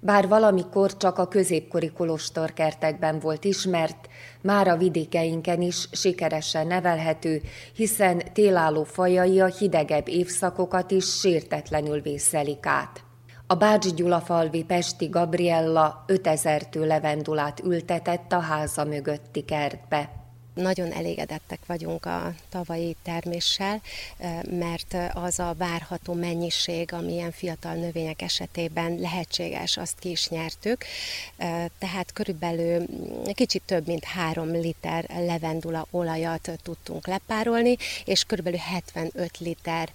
Bár valamikor csak a középkori kolostorkertekben volt ismert, már a vidékeinken is sikeresen nevelhető, hiszen télálló fajai a hidegebb évszakokat is sértetlenül vészelik át. A Bács Gyulafalvi Pesti Gabriella 5000 tő levendulát ültetett a háza mögötti kertbe. Nagyon elégedettek vagyunk a tavalyi terméssel, mert az a várható mennyiség, ami ilyen fiatal növények esetében lehetséges, azt ki is nyertük. Tehát körülbelül kicsit több, mint 3 liter levendula olajat tudtunk lepárolni, és körülbelül 75 liter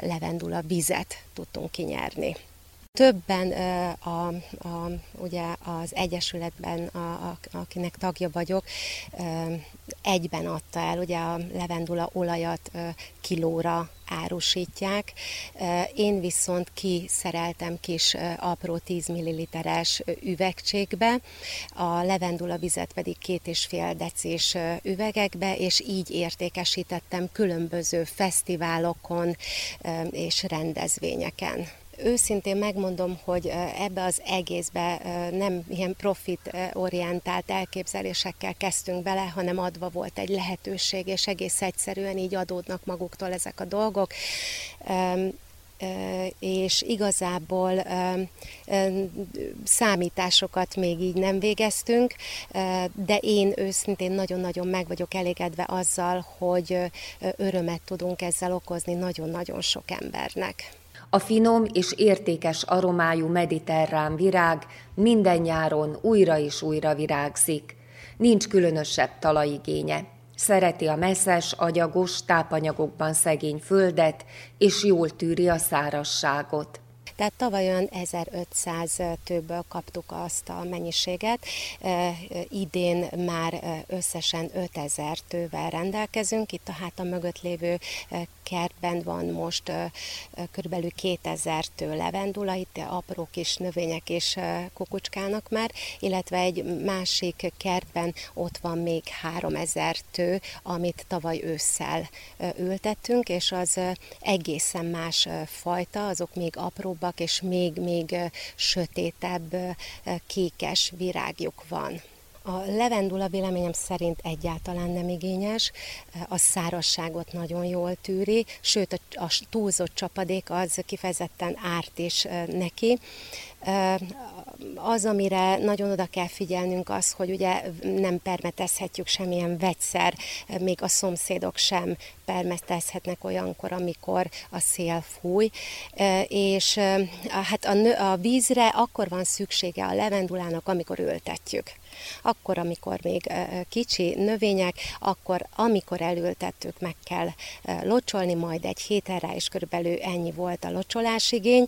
levendula vizet tudtunk kinyerni. Többen a, a, ugye az Egyesületben, a, a, akinek tagja vagyok, egyben adta el, ugye a levendula olajat kilóra árusítják. Én viszont kiszereltem kis apró 10 ml-es üvegcségbe, a levendula vizet pedig két és fél decis üvegekbe, és így értékesítettem különböző fesztiválokon és rendezvényeken. Őszintén megmondom, hogy ebbe az egészbe nem ilyen profit-orientált elképzelésekkel kezdtünk bele, hanem adva volt egy lehetőség, és egész egyszerűen így adódnak maguktól ezek a dolgok és igazából számításokat még így nem végeztünk, de én őszintén nagyon-nagyon meg vagyok elégedve azzal, hogy örömet tudunk ezzel okozni nagyon-nagyon sok embernek. A finom és értékes aromájú mediterrán virág minden nyáron újra és újra virágzik. Nincs különösebb talajigénye. Szereti a messzes, agyagos, tápanyagokban szegény földet, és jól tűri a szárasságot. Tehát tavaly olyan 1500 tőből kaptuk azt a mennyiséget, idén már összesen 5000 tővel rendelkezünk. Itt a hátam mögött lévő kertben van most körülbelül 2000 tő levendula, itt apró kis növények is kukucskálnak már, illetve egy másik kertben ott van még 3000 tő, amit tavaly ősszel ültettünk, és az egészen más fajta, azok még apróbbak, és még, még sötétebb, kékes virágjuk van. A levendula véleményem szerint egyáltalán nem igényes, a szárasságot nagyon jól tűri, sőt a túlzott csapadék az kifejezetten árt is neki. Az, amire nagyon oda kell figyelnünk az, hogy ugye nem permetezhetjük semmilyen vegyszer, még a szomszédok sem permetezhetnek olyankor, amikor a szél fúj, és hát a, a vízre akkor van szüksége a levendulának, amikor ültetjük akkor, amikor még kicsi növények, akkor amikor elültettük, meg kell locsolni, majd egy héten rá, és körülbelül ennyi volt a locsolásigény.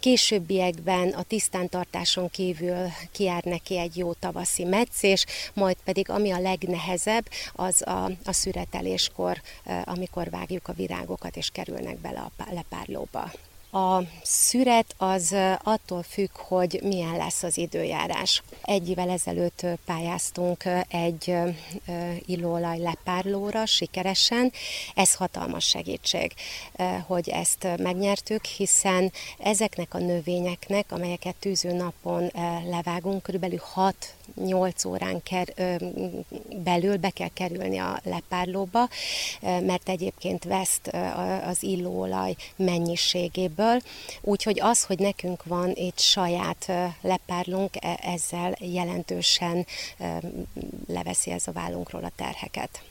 Későbbiekben a tisztántartáson kívül kiár neki egy jó tavaszi meccés, majd pedig ami a legnehezebb, az a, a szüreteléskor, amikor vágjuk a virágokat, és kerülnek bele a lepárlóba. A szüret az attól függ, hogy milyen lesz az időjárás. Egy évvel ezelőtt pályáztunk egy illóolaj lepárlóra sikeresen. Ez hatalmas segítség, hogy ezt megnyertük, hiszen ezeknek a növényeknek, amelyeket tűző napon levágunk, körülbelül 6 8 órán ker, belül be kell kerülni a lepárlóba, mert egyébként veszt az illóolaj mennyiségéből. Úgyhogy az, hogy nekünk van itt saját lepárlunk, e, ezzel jelentősen leveszi ez a vállunkról a terheket.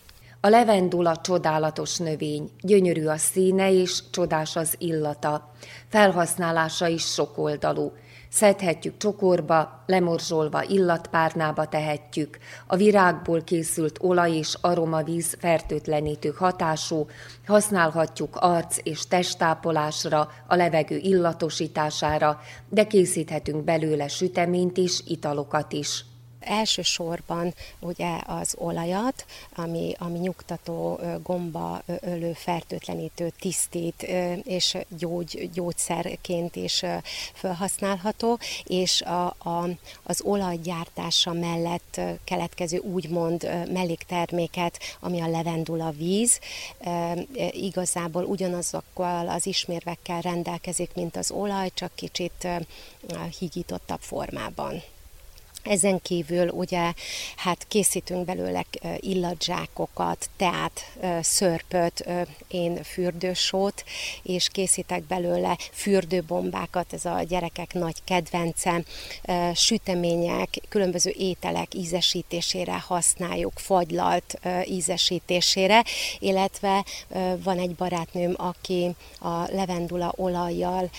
A levendula csodálatos növény, gyönyörű a színe és csodás az illata. Felhasználása is sokoldalú. Szedhetjük csokorba, lemorzsolva illatpárnába tehetjük, a virágból készült olaj és aromavíz fertőtlenítő hatású, használhatjuk arc és testápolásra, a levegő illatosítására, de készíthetünk belőle süteményt is, italokat is. Elsősorban ugye az olajat, ami, ami nyugtató, gomba ölő, fertőtlenítő, tisztít, és gyógy, gyógyszerként is felhasználható, és a, a, az olajgyártása mellett keletkező úgymond mellékterméket, ami a levendula víz, igazából ugyanazokkal az ismérvekkel rendelkezik, mint az olaj, csak kicsit higítottabb formában. Ezen kívül ugye hát készítünk belőle illadzsákokat, teát, szörpöt, én fürdősót, és készítek belőle fürdőbombákat, ez a gyerekek nagy kedvence, sütemények, különböző ételek ízesítésére használjuk, fagylalt ízesítésére, illetve van egy barátnőm, aki a levendula olajjal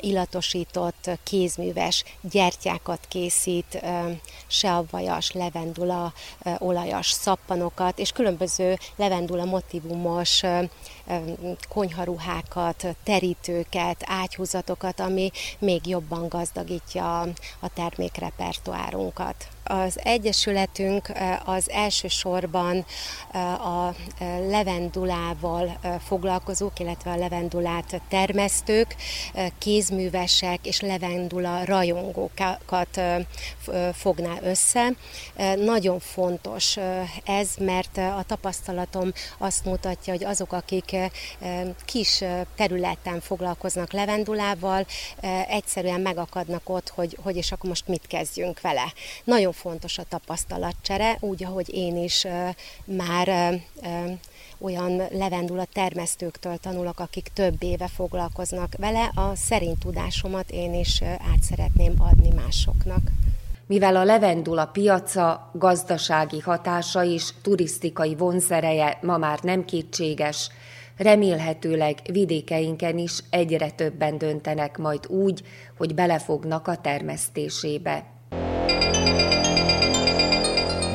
illatosított kézműves gyertyákat készít, készít seabvajas, levendula olajas szappanokat, és különböző levendula motivumos konyharuhákat, terítőket, ágyhúzatokat, ami még jobban gazdagítja a termékrepertoárunkat. Az Egyesületünk az elsősorban a levendulával foglalkozók, illetve a levendulát termesztők, kézművesek és levendula rajongókat fogná össze. Nagyon fontos ez, mert a tapasztalatom azt mutatja, hogy azok, akik kis területen foglalkoznak levendulával, egyszerűen megakadnak ott, hogy, hogy és akkor most mit kezdjünk vele. Nagyon fontos a tapasztalatcsere, úgy, ahogy én is már olyan levendula termesztőktől tanulok, akik több éve foglalkoznak vele, a szerint tudásomat én is át szeretném adni másoknak. Mivel a levendula piaca, gazdasági hatása és turisztikai vonzereje ma már nem kétséges, remélhetőleg vidékeinken is egyre többen döntenek majd úgy, hogy belefognak a termesztésébe.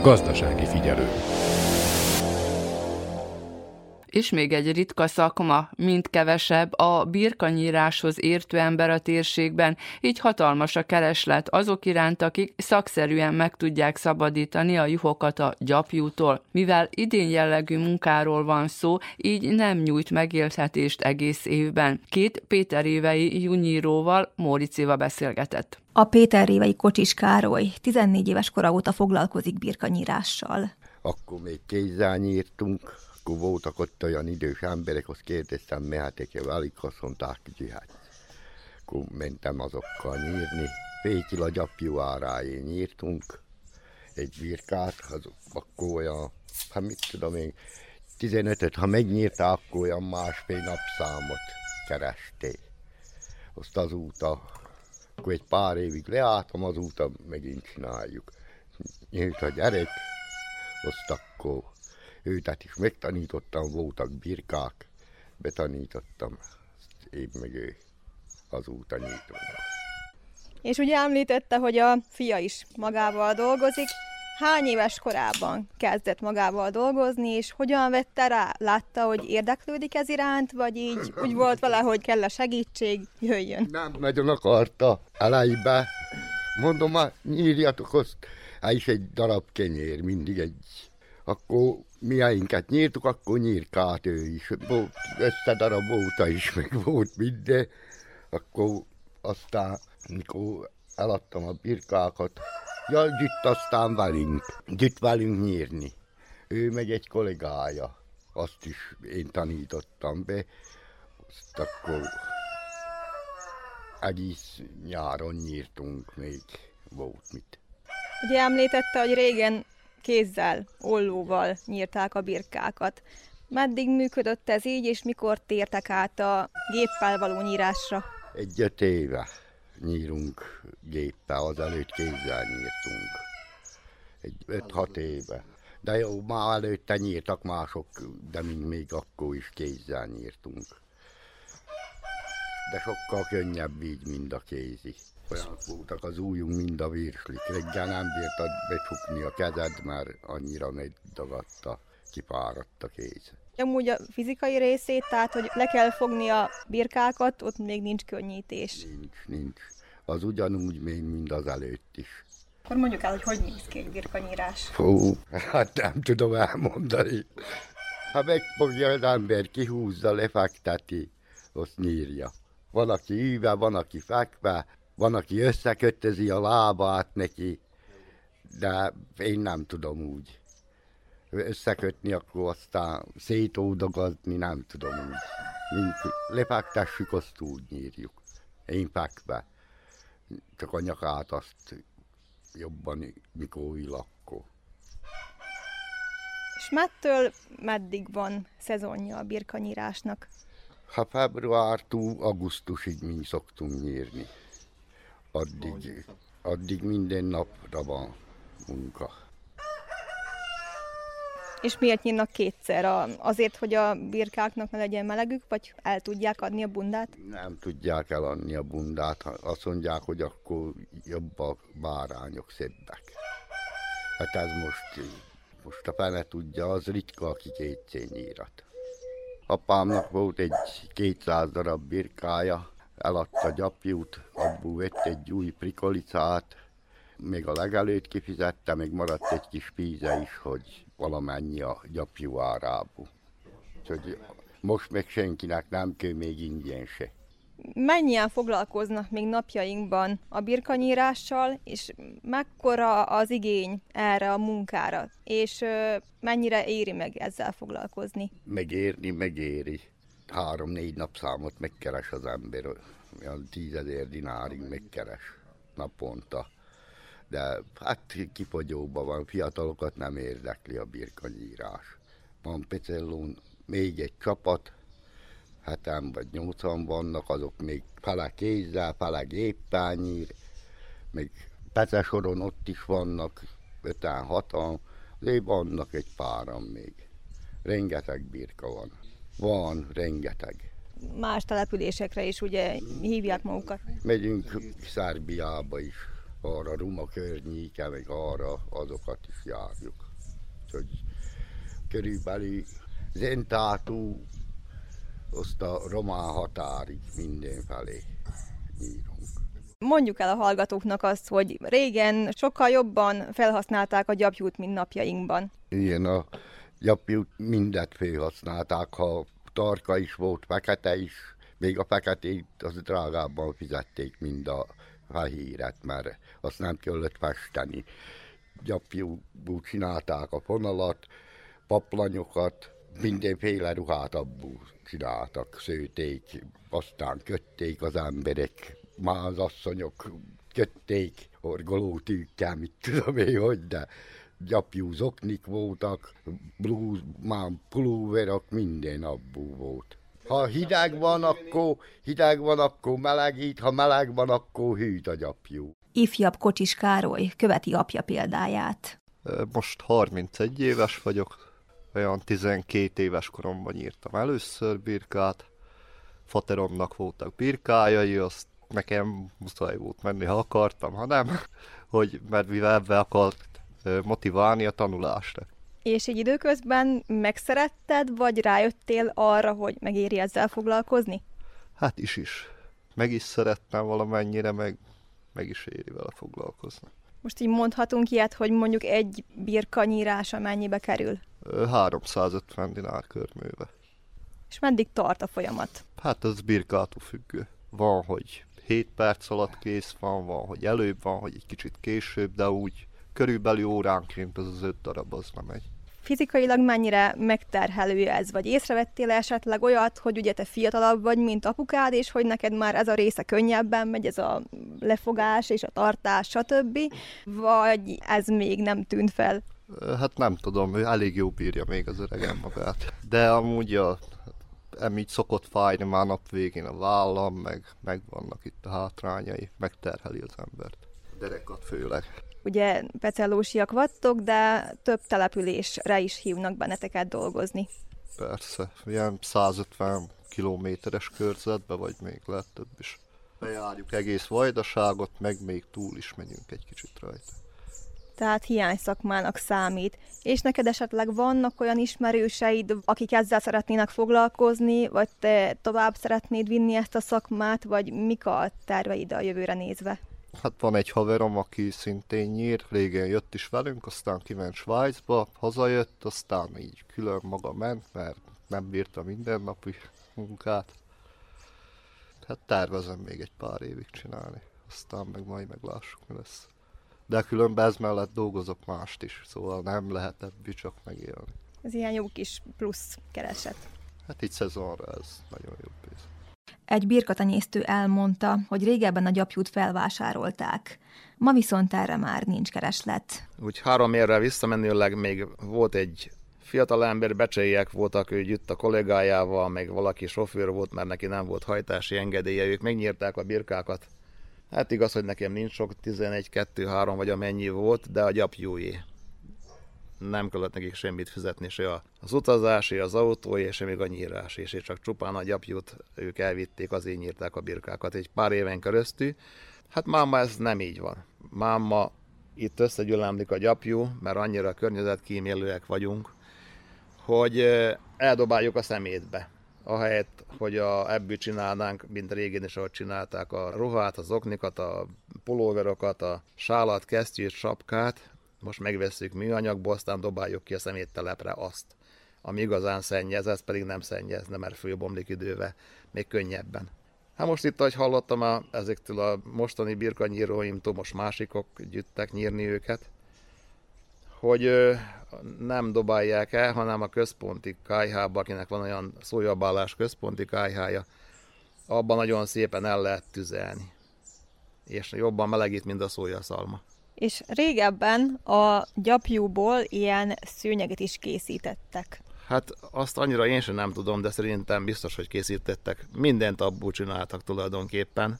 Gazdasági figyelő és még egy ritka szakma, mint kevesebb a birkanyíráshoz értő ember a térségben, így hatalmas a kereslet azok iránt, akik szakszerűen meg tudják szabadítani a juhokat a gyapjútól. Mivel idén jellegű munkáról van szó, így nem nyújt megélhetést egész évben. Két Péter évei junyíróval Móriciva beszélgetett. A Péter évei Kocsis Károly 14 éves kora óta foglalkozik birkanyírással. Akkor még kézzel nyírtunk, akkor voltak ott olyan idős emberek, azt kérdeztem, mehetek-e velük, azt mondták, hogy hát. Akkor mentem azokkal nyírni. Pékil a gyapjú árájén nyírtunk egy virkát, az akkor olyan, hát mit tudom én, 15-öt, ha megnyírta, akkor olyan másfél napszámot keresték. Azt azóta, akkor egy pár évig leálltam, azóta megint csináljuk. Nyílt a gyerek, azt akkor őtet is megtanítottam, voltak birkák, betanítottam, én meg ő azóta nyitunk. És ugye említette, hogy a fia is magával dolgozik. Hány éves korában kezdett magával dolgozni, és hogyan vette rá? Látta, hogy érdeklődik ez iránt, vagy így úgy volt vele, hogy kell a segítség, jöjjön? Nem nagyon akarta elejébe. Mondom, már nyírjatok azt. Hát is egy darab kenyér, mindig egy. Akkor miáinkat nyírtuk, akkor nyírkát ő is. Volt összedarabolta is, meg volt minden. Akkor aztán, mikor eladtam a birkákat, ja, gyütt aztán velünk, gyütt velünk nyírni. Ő meg egy kollégája, azt is én tanítottam be. Azt akkor egész nyáron nyírtunk még, volt mit. Ugye említette, hogy régen kézzel, ollóval nyírták a birkákat. Meddig működött ez így, és mikor tértek át a géppel való nyírásra? Egy öt éve nyírunk géppel, az előtt kézzel nyírtunk. Egy öt-hat éve. De jó, már előtte nyírtak mások, de mi még akkor is kézzel nyírtunk. De sokkal könnyebb így, mint a kézi. Olyan voltak az ujjunk, mind a virslik. Reggel nem bírtad becsukni a kezed, mert annyira megdagadta, kipáradt a kéz. Amúgy a fizikai részét, tehát hogy le kell fogni a birkákat, ott még nincs könnyítés. Nincs, nincs. Az ugyanúgy még, mint az előtt is. Akkor mondjuk el, hogy hogy néz ki egy birkanyírás. Fú, hát nem tudom elmondani. Ha megfogja az ember, kihúzza, lefekteti, azt nyírja. Van, aki íve, van, aki fekve, van, aki összekötezi a lábát neki, de én nem tudom úgy. Összekötni, akkor aztán szétódogazni, nem tudom úgy. Mint lefektessük, azt úgy nyírjuk. Én fekve. Csak a nyakát azt jobban, mikor akkor. És mettől meddig van szezonja a birkanyírásnak? Ha februártól augusztusig mi szoktunk nyírni addig, addig minden napra van munka. És miért nyírnak kétszer? Azért, hogy a birkáknak ne legyen melegük, vagy el tudják adni a bundát? Nem tudják eladni a bundát. Azt mondják, hogy akkor jobb a bárányok szebbek. Hát ez most, most a fene tudja, az ritka, aki kétszer nyírat. Apámnak volt egy 200 darab birkája, eladta gyapjút, abból vett egy új prikolicát, még a legelőtt kifizette, még maradt egy kis píze is, hogy valamennyi a gyapjú árából. Úgyhogy most meg senkinek nem kell még ingyen se. Mennyien foglalkoznak még napjainkban a birkanyírással, és mekkora az igény erre a munkára, és mennyire éri meg ezzel foglalkozni? Megérni, megéri három-négy napszámot megkeres az ember, olyan tízezer dinárig megkeres naponta. De hát kifogyóban van, fiatalokat nem érdekli a birkanyírás. van Pecellón még egy csapat, heten vagy nyolcan vannak, azok még fele kézzel, fele géppányír, még Petesoron ott is vannak, öten, hatan, azért vannak egy páran még. Rengeteg birka van. Van, rengeteg. Más településekre is ugye hívják magukat. Megyünk Szerbiába is, arra Ruma környéke, meg arra azokat is járjuk. Úgyhogy körülbelül Zentátú, azt a román határig mindenfelé nyírunk. Mondjuk el a hallgatóknak azt, hogy régen sokkal jobban felhasználták a gyapjút, mint napjainkban. Igen, a gyapjút mindet felhasználták, ha tarka is volt, fekete is, még a feketét az drágábban fizették, mint a fehéret, mert azt nem kellett festeni. Gyapjúból csinálták a fonalat, paplanyokat, mindenféle ruhát abból csináltak, szőték, aztán kötték az emberek, már az asszonyok kötték, orgolótűkkel, mit tudom én, hogy, de gyapjú zoknik voltak, blúz, már pulóverok, minden abból volt. Ha hideg van, akkor hideg van, akkor melegít, ha meleg van, akkor hűt a gyapjú. Ifjabb Kocsis Károly követi apja példáját. Most 31 éves vagyok, olyan 12 éves koromban írtam először birkát. Fateromnak voltak birkájai, azt nekem muszáj volt menni, ha akartam, ha nem, (laughs) hogy mert mivel ebbe akart motiválni a tanulásra. És egy időközben megszeretted, vagy rájöttél arra, hogy megéri ezzel foglalkozni? Hát is is. Meg is szerettem valamennyire, meg, meg is éri vele foglalkozni. Most így mondhatunk ilyet, hogy mondjuk egy birka nyírása mennyibe kerül? 350 dinár körműve. És meddig tart a folyamat? Hát ez birkától függő. Van, hogy 7 perc alatt kész van, van, hogy előbb van, hogy egy kicsit később, de úgy körülbelül óránként az az öt darab az nem megy. Fizikailag mennyire megterhelő ez, vagy észrevettél esetleg olyat, hogy ugye te fiatalabb vagy, mint apukád, és hogy neked már ez a része könnyebben megy, ez a lefogás és a tartás, stb., vagy ez még nem tűnt fel? Hát nem tudom, ő elég jó bírja még az öregem magát. De amúgy a így szokott fájni már nap végén a vállam, meg, meg vannak itt a hátrányai, megterheli az embert. Derekat főleg. Ugye pecellósiak vagytok, de több településre is hívnak benneteket dolgozni. Persze, ilyen 150 kilométeres körzetbe, vagy még lehet több is. Bejárjuk egész vajdaságot, meg még túl is megyünk egy kicsit rajta tehát hiány szakmának számít. És neked esetleg vannak olyan ismerőseid, akik ezzel szeretnének foglalkozni, vagy te tovább szeretnéd vinni ezt a szakmát, vagy mik a terveid a jövőre nézve? Hát van egy haverom, aki szintén nyír, régen jött is velünk, aztán kiment Svájcba, hazajött, aztán így külön maga ment, mert nem bírta mindennapi munkát. Hát tervezem még egy pár évig csinálni, aztán meg majd meglássuk, mi lesz de különben ez mellett dolgozok mást is, szóval nem lehet ebből csak megélni. Ez ilyen jó kis plusz kereset. Hát itt szezonra ez nagyon jó pénz. Egy birkatenyésztő elmondta, hogy régebben a gyapjút felvásárolták. Ma viszont erre már nincs kereslet. Úgy három évre visszamenőleg még volt egy fiatal ember, becsélyek voltak, ő együtt a kollégájával, meg valaki sofőr volt, mert neki nem volt hajtási engedélye, ők megnyírták a birkákat, Hát igaz, hogy nekem nincs sok, 11, 2, 3 vagy amennyi volt, de a gyapjújé. Nem kellett nekik semmit fizetni, se az utazási, az autói, és még a nyírás, és csak csupán a gyapjút ők elvitték, azért nyírták a birkákat egy pár éven keresztül. Hát máma ez nem így van. Máma itt összegyülemlik a gyapjú, mert annyira környezetkímélőek vagyunk, hogy eldobáljuk a szemétbe ahelyett, hogy a, ebből csinálnánk, mint régén is, ahogy csinálták a ruhát, az oknikat, a pulóverokat, a sálat, kesztyűt, sapkát, most megveszünk műanyagból, aztán dobáljuk ki a szeméttelepre azt, ami igazán szennyez, ez pedig nem szennyezne, mert fölbomlik idővel, még könnyebben. Hát most itt, ahogy hallottam, ezektől a mostani birkanyíróimtól most másikok gyűjtek nyírni őket, hogy nem dobálják el, hanem a központi kájhába, akinek van olyan szójabálás központi kájhája, abban nagyon szépen el lehet tüzelni. És jobban melegít, mint a szójaszalma. És régebben a gyapjúból ilyen szőnyeget is készítettek. Hát azt annyira én sem nem tudom, de szerintem biztos, hogy készítettek. Mindent abból csináltak tulajdonképpen.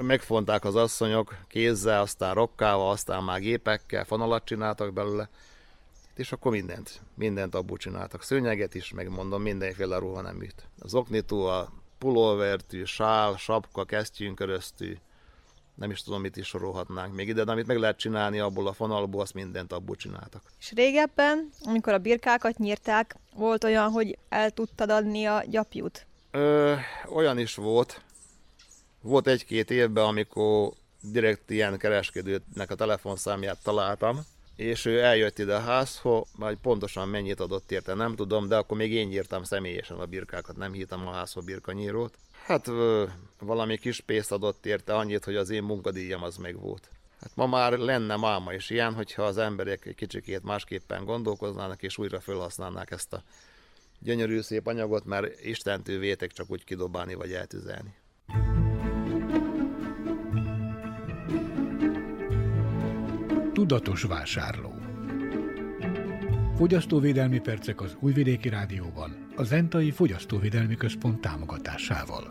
Megfonták az asszonyok kézzel, aztán rokkával, aztán már gépekkel, fonalat csináltak belőle, és akkor mindent, mindent abból csináltak. Szőnyeget is, megmondom, mindenféle ruha nem jut. Az oknitó, a pulóvertű, sál, sapka, kesztyűn köröztű, nem is tudom, mit is sorolhatnánk még ide, de amit meg lehet csinálni abból a fonalból, azt mindent abból csináltak. És régebben, amikor a birkákat nyírták, volt olyan, hogy el tudtad adni a gyapjút? Ö, olyan is volt. Volt egy-két évben, amikor direkt ilyen kereskedőnek a telefonszámját találtam, és ő eljött ide a házhoz, majd pontosan mennyit adott érte, nem tudom, de akkor még én írtam személyesen a birkákat, nem hívtam a házhoz birkanyírót. Hát valami kis pénzt adott érte, annyit, hogy az én munkadíjam az meg volt. Hát ma már lenne máma is ilyen, hogyha az emberek egy kicsikét másképpen gondolkoznának, és újra felhasználnák ezt a gyönyörű szép anyagot, mert Istentől vétek csak úgy kidobálni vagy eltüzelni. Tudatos vásárló Fogyasztóvédelmi percek az Újvidéki Rádióban, a Zentai Fogyasztóvédelmi Központ támogatásával.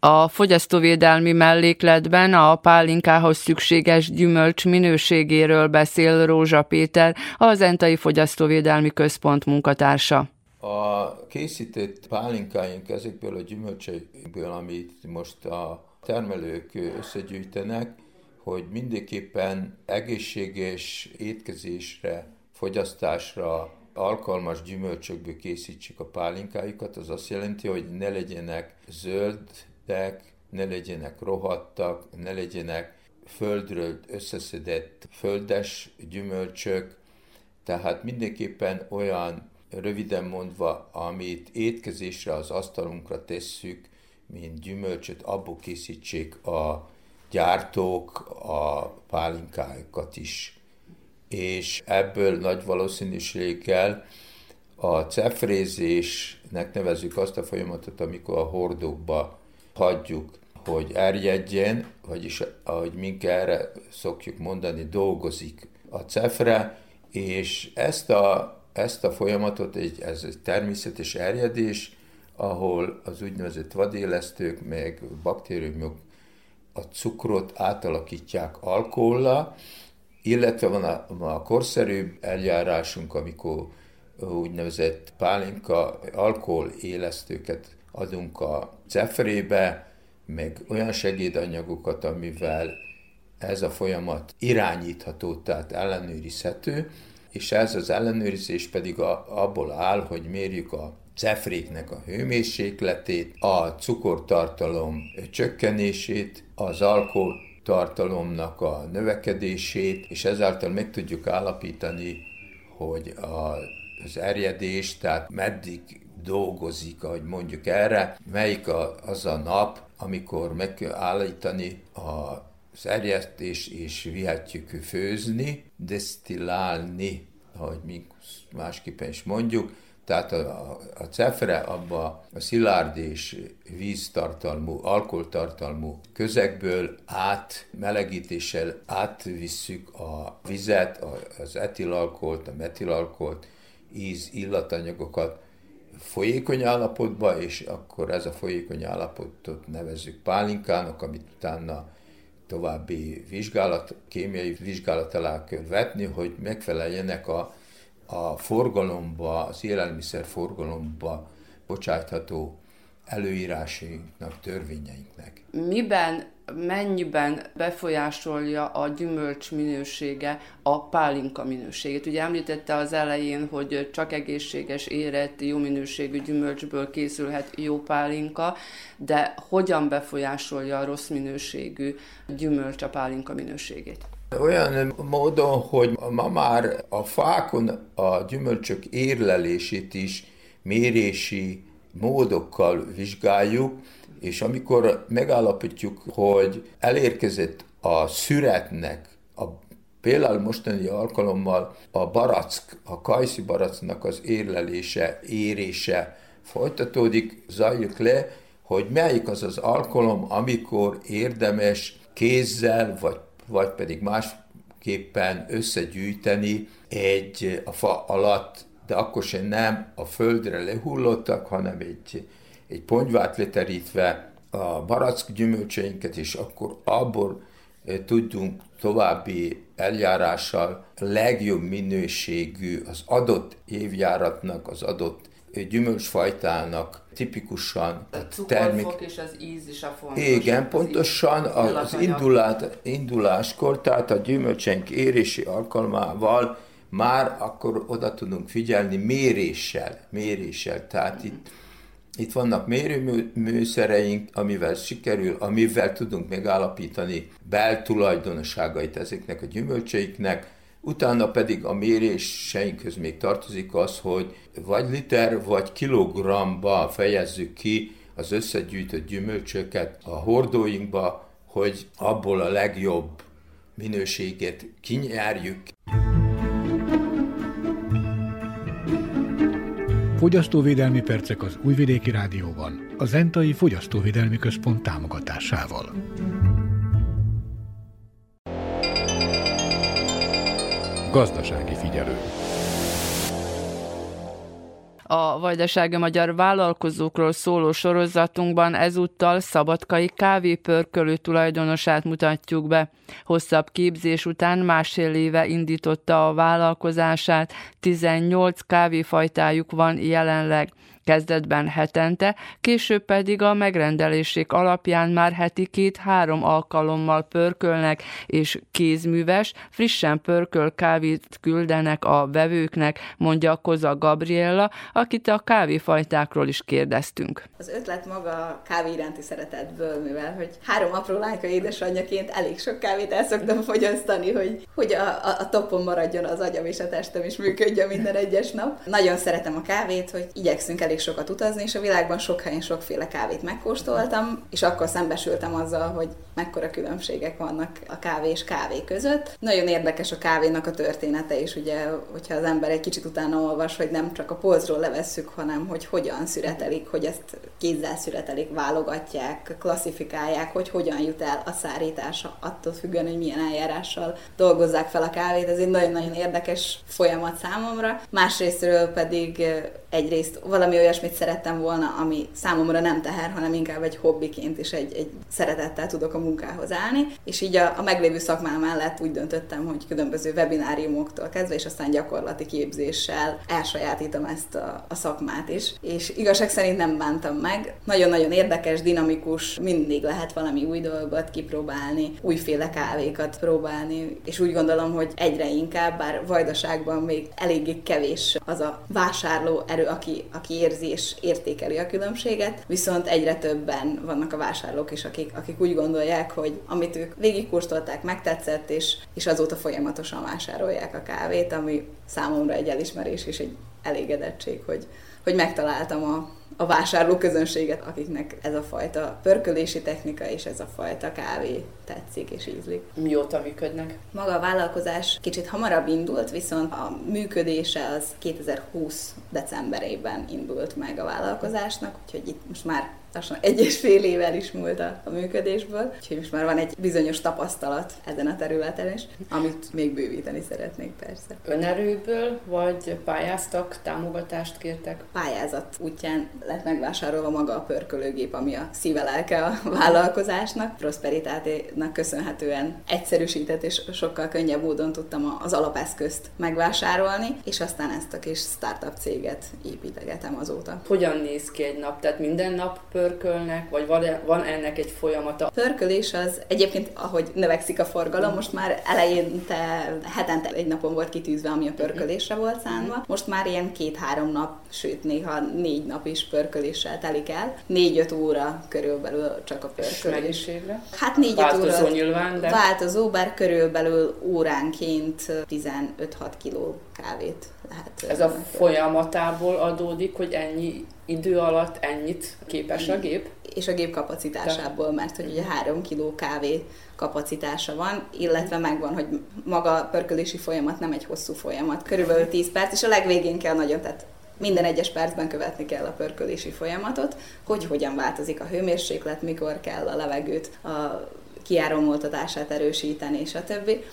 A fogyasztóvédelmi mellékletben a pálinkához szükséges gyümölcs minőségéről beszél Rózsa Péter, a Zentai Fogyasztóvédelmi Központ munkatársa. A készített pálinkáink ezekből a gyümölcsekből, amit most a termelők összegyűjtenek, hogy mindenképpen egészséges étkezésre, fogyasztásra alkalmas gyümölcsökből készítsük a pálinkáikat, az azt jelenti, hogy ne legyenek zöldek, ne legyenek rohadtak, ne legyenek földről összeszedett földes gyümölcsök, tehát mindenképpen olyan, röviden mondva, amit étkezésre az asztalunkra tesszük, mint gyümölcsöt, abból készítsék a gyártók a pálinkáikat is. És ebből nagy valószínűséggel a cefrézésnek nevezük azt a folyamatot, amikor a hordókba hagyjuk, hogy erjedjen, vagyis ahogy mink erre szokjuk mondani, dolgozik a cefre, és ezt a, ezt a folyamatot, egy, ez egy természetes erjedés, ahol az úgynevezett vadélesztők, meg baktériumok a cukrot átalakítják alkohollá, illetve van a, a korszerűbb eljárásunk, amikor úgynevezett pálinka alkohol élesztőket adunk a cefrébe, meg olyan segédanyagokat, amivel ez a folyamat irányítható, tehát ellenőrizhető, és ez az ellenőrizés pedig a, abból áll, hogy mérjük a cefréknek a hőmérsékletét, a cukortartalom csökkenését, az alkohol tartalomnak a növekedését, és ezáltal meg tudjuk állapítani, hogy a, az erjedés, tehát meddig dolgozik, ahogy mondjuk erre, melyik az a nap, amikor meg kell állítani a az erjesztés, és vihetjük főzni, desztillálni, ahogy mi másképpen is mondjuk, tehát a, a cefre abba a szilárd és víztartalmú, alkoholtartalmú közegből át, melegítéssel átvisszük a vizet, az etilalkoholt, a metilalkoholt, íz, illatanyagokat folyékony állapotba, és akkor ez a folyékony állapotot nevezzük pálinkának, amit utána további vizsgálat, kémiai vizsgálat alá kell vetni, hogy megfeleljenek a a forgalomba, az élelmiszer forgalomba bocsátható előírásainknak, törvényeinknek. Miben, mennyiben befolyásolja a gyümölcs minősége a pálinka minőségét? Ugye említette az elején, hogy csak egészséges, érett, jó minőségű gyümölcsből készülhet jó pálinka, de hogyan befolyásolja a rossz minőségű gyümölcs a pálinka minőségét? Olyan módon, hogy ma már a fákon a gyümölcsök érlelését is mérési módokkal vizsgáljuk, és amikor megállapítjuk, hogy elérkezett a szüretnek, a, például mostani alkalommal a barack, a kajszi baracknak az érlelése, érése folytatódik, zajlik le, hogy melyik az az alkalom, amikor érdemes kézzel vagy vagy pedig más tulajdonképpen összegyűjteni egy a fa alatt, de akkor sem nem a földre lehullottak, hanem egy, egy ponyvát leterítve a barack gyümölcseinket, és akkor abból tudjunk további eljárással legjobb minőségű az adott évjáratnak, az adott gyümölcsfajtának tipikusan a termék... és az íz is a fontos. Igen, pontosan az, az indulát, induláskor, tehát a gyümölcsenk érési alkalmával már akkor oda tudunk figyelni méréssel, méréssel. Tehát mm. itt, itt vannak mérőműszereink, amivel sikerül, amivel tudunk megállapítani beltulajdonosságait ezeknek a gyümölcseiknek, Utána pedig a méréseinkhez még tartozik az, hogy vagy liter, vagy kilogramba fejezzük ki az összegyűjtött gyümölcsöket a hordóinkba, hogy abból a legjobb minőséget kinyerjük. Fogyasztóvédelmi percek az Újvidéki Rádióban, a Zentai Fogyasztóvédelmi Központ támogatásával. Gazdasági figyelő. A Vajdasági Magyar Vállalkozókról szóló sorozatunkban ezúttal Szabadkai kávépörkölő tulajdonosát mutatjuk be. Hosszabb képzés után másfél éve indította a vállalkozását, 18 kávéfajtájuk van jelenleg kezdetben hetente, később pedig a megrendelések alapján már heti két-három alkalommal pörkölnek, és kézműves, frissen pörköl kávét küldenek a vevőknek, mondja Koza Gabriella, akit a kávéfajtákról is kérdeztünk. Az ötlet maga a kávé iránti szeretetből, mivel hogy három apró lányka édesanyjaként elég sok kávét el szoktam fogyasztani, hogy, hogy a, a, a topon maradjon az agyam és a testem, és működjön minden egyes nap. Nagyon szeretem a kávét, hogy igyekszünk elég elég sokat utazni, és a világban sok helyen sokféle kávét megkóstoltam, és akkor szembesültem azzal, hogy mekkora különbségek vannak a kávé és kávé között. Nagyon érdekes a kávénak a története is, ugye, hogyha az ember egy kicsit utána olvas, hogy nem csak a polcról levesszük, hanem hogy hogyan szüretelik, hogy ezt kézzel szüretelik, válogatják, klasszifikálják, hogy hogyan jut el a szárítás, attól függően, hogy milyen eljárással dolgozzák fel a kávét. Ez egy nagyon-nagyon érdekes folyamat számomra. Másrésztről pedig egyrészt valami olyasmit szerettem volna, ami számomra nem teher, hanem inkább egy hobbiként is egy, egy szeretettel tudok a munkához állni, és így a, a meglévő szakmám mellett úgy döntöttem, hogy különböző webináriumoktól kezdve, és aztán gyakorlati képzéssel elsajátítom ezt a, a szakmát is. És igazság szerint nem bántam meg. Nagyon-nagyon érdekes, dinamikus, mindig lehet valami új dolgot kipróbálni, újféle kávékat próbálni, és úgy gondolom, hogy egyre inkább, bár vajdaságban még eléggé kevés az a vásárló erő, aki, aki érzi és értékeli a különbséget, viszont egyre többen vannak a vásárlók is, akik, akik úgy gondolják, hogy amit ők végigkóstolták, megtetszett, és, és azóta folyamatosan vásárolják a kávét, ami számomra egy elismerés és egy elégedettség, hogy, hogy megtaláltam a, a vásárló közönséget, akiknek ez a fajta pörkölési technika és ez a fajta kávé tetszik és ízlik. Mióta működnek? Maga a vállalkozás kicsit hamarabb indult, viszont a működése az 2020 decemberében indult meg a vállalkozásnak, úgyhogy itt most már lassan egy és fél évvel is múlt a, a működésből, úgyhogy most már van egy bizonyos tapasztalat ezen a területen is, amit még bővíteni szeretnék persze. Önerőből vagy pályáztak, támogatást kértek? Pályázat útján lett megvásárolva maga a pörkölőgép, ami a szíve lelke a (laughs) vállalkozásnak. Prosperitáténak köszönhetően egyszerűsített és sokkal könnyebb módon tudtam az alapeszközt megvásárolni, és aztán ezt a kis startup céget építegetem azóta. Hogyan néz ki egy nap? Tehát minden nap pörkölnek, vagy van, ennek egy folyamata? Pörkölés az egyébként, ahogy növekszik a forgalom, most már eleinte hetente egy napon volt kitűzve, ami a pörkölésre volt szánva. Most már ilyen két-három nap, sőt néha négy nap is pörköléssel telik el. Négy-öt óra körülbelül csak a pörkölés. Hát négy-öt óra. nyilván, de... Változó, bár körülbelül óránként 15-6 kiló kávét lehet. Ez a folyamatából adódik, hogy ennyi idő alatt ennyit képes a gép? És a gép kapacitásából, mert hogy ugye 3 kg kávé kapacitása van, illetve megvan, hogy maga a pörkölési folyamat nem egy hosszú folyamat, körülbelül 10 perc, és a legvégén kell nagyon, tehát minden egyes percben követni kell a pörkölési folyamatot, hogy hogyan változik a hőmérséklet, mikor kell a levegőt, a kiáramoltatását erősíteni, és a többi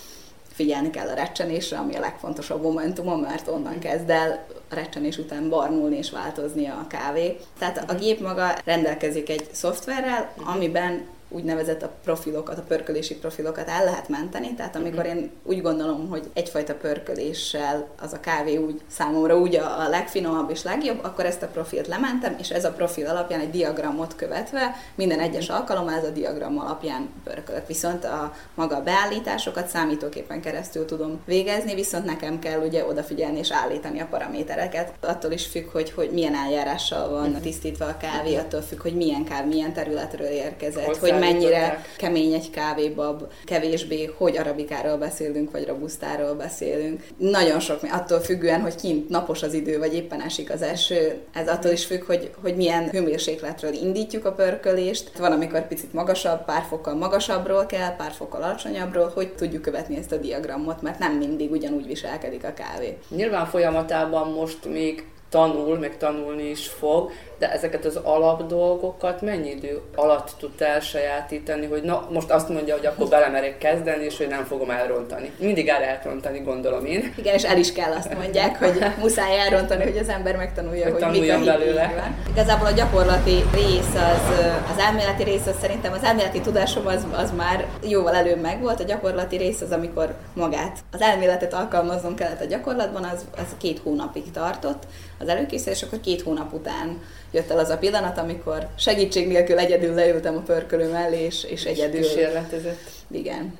figyelni kell a recsenésre, ami a legfontosabb momentumon, mert onnan kezd el a recsenés után barnulni és változni a kávé. Tehát a gép maga rendelkezik egy szoftverrel, amiben úgynevezett a profilokat, a pörkölési profilokat el lehet menteni, tehát amikor én úgy gondolom, hogy egyfajta pörköléssel az a kávé úgy számomra úgy a, a legfinomabb és legjobb, akkor ezt a profilt lementem, és ez a profil alapján egy diagramot követve minden egyes alkalommal ez a diagram alapján pörkölök. Viszont a maga a beállításokat számítóképpen keresztül tudom végezni, viszont nekem kell ugye odafigyelni és állítani a paramétereket. Attól is függ, hogy, hogy milyen eljárással van tisztítva a kávé, attól függ, hogy milyen kávé, milyen területről érkezett, hogy mennyire kemény egy kávébab, kevésbé, hogy arabikáról beszélünk, vagy robusztáról beszélünk. Nagyon sok, attól függően, hogy kint napos az idő, vagy éppen esik az eső, ez attól is függ, hogy, hogy milyen hőmérsékletről indítjuk a pörkölést. Van, amikor picit magasabb, pár fokkal magasabbról kell, pár fokkal alacsonyabbról, hogy tudjuk követni ezt a diagramot, mert nem mindig ugyanúgy viselkedik a kávé. Nyilván folyamatában most még tanul, meg tanulni is fog, de ezeket az alapdolgokat mennyi idő alatt tud elsajátítani, hogy na, most azt mondja, hogy akkor belemerek kezdeni, és hogy nem fogom elrontani. Mindig el elrontani, gondolom én. Igen, és el is kell azt mondják, hogy (laughs) muszáj elrontani, hogy az ember megtanulja, hogy, hogy mik a belőle. Igazából a gyakorlati rész, az, az elméleti rész, az szerintem az elméleti tudásom az, az már jóval előbb megvolt, a gyakorlati rész az, amikor magát, az elméletet alkalmaznom kellett a gyakorlatban, az, az két hónapig tartott az előkészítés, akkor két hónap után jött el az a pillanat, amikor segítség nélkül egyedül leültem a pörkölő mellé, és, és egyedül... Kísérletezett. Igen.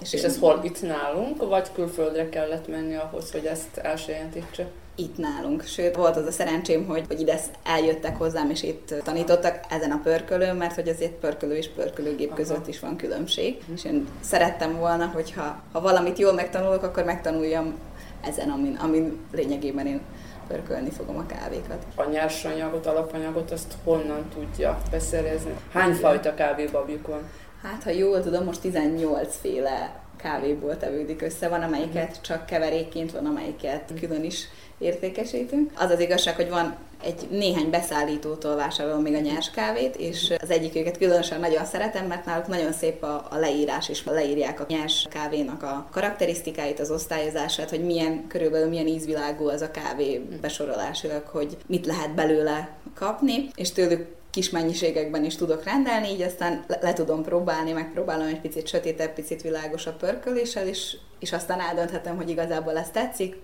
És, és ez hol itt nálunk, vagy külföldre kellett menni ahhoz, hogy ezt elsajátítsa? itt nálunk. Sőt, volt az a szerencsém, hogy, hogy ide eljöttek hozzám, és itt tanítottak ezen a pörkölőn, mert hogy azért pörkölő és pörkölőgép Aha. között is van különbség. És én szerettem volna, hogyha ha valamit jól megtanulok, akkor megtanuljam ezen, amin, amin lényegében én pörkölni fogom a kávékat. A nyersanyagot, alapanyagot azt honnan tudja beszerezni? Hány fajta kávébabjuk van? Hát, ha jól tudom, most 18 féle kávéból tevődik össze. Van, amelyiket csak keverékként, van, amelyiket külön is értékesítünk. Az az igazság, hogy van egy néhány beszállítótól vásárolom még a nyers kávét, és az egyik őket különösen nagyon szeretem, mert náluk nagyon szép a, a leírás, és leírják a nyers kávénak a karakterisztikáit, az osztályozását, hogy milyen, körülbelül milyen ízvilágú az a kávé besorolásilag, hogy mit lehet belőle kapni, és tőlük kis mennyiségekben is tudok rendelni, így aztán le, le tudom próbálni, megpróbálom egy picit sötétebb, picit világosabb pörköléssel, és, és aztán eldönthetem, hogy igazából ez tetszik,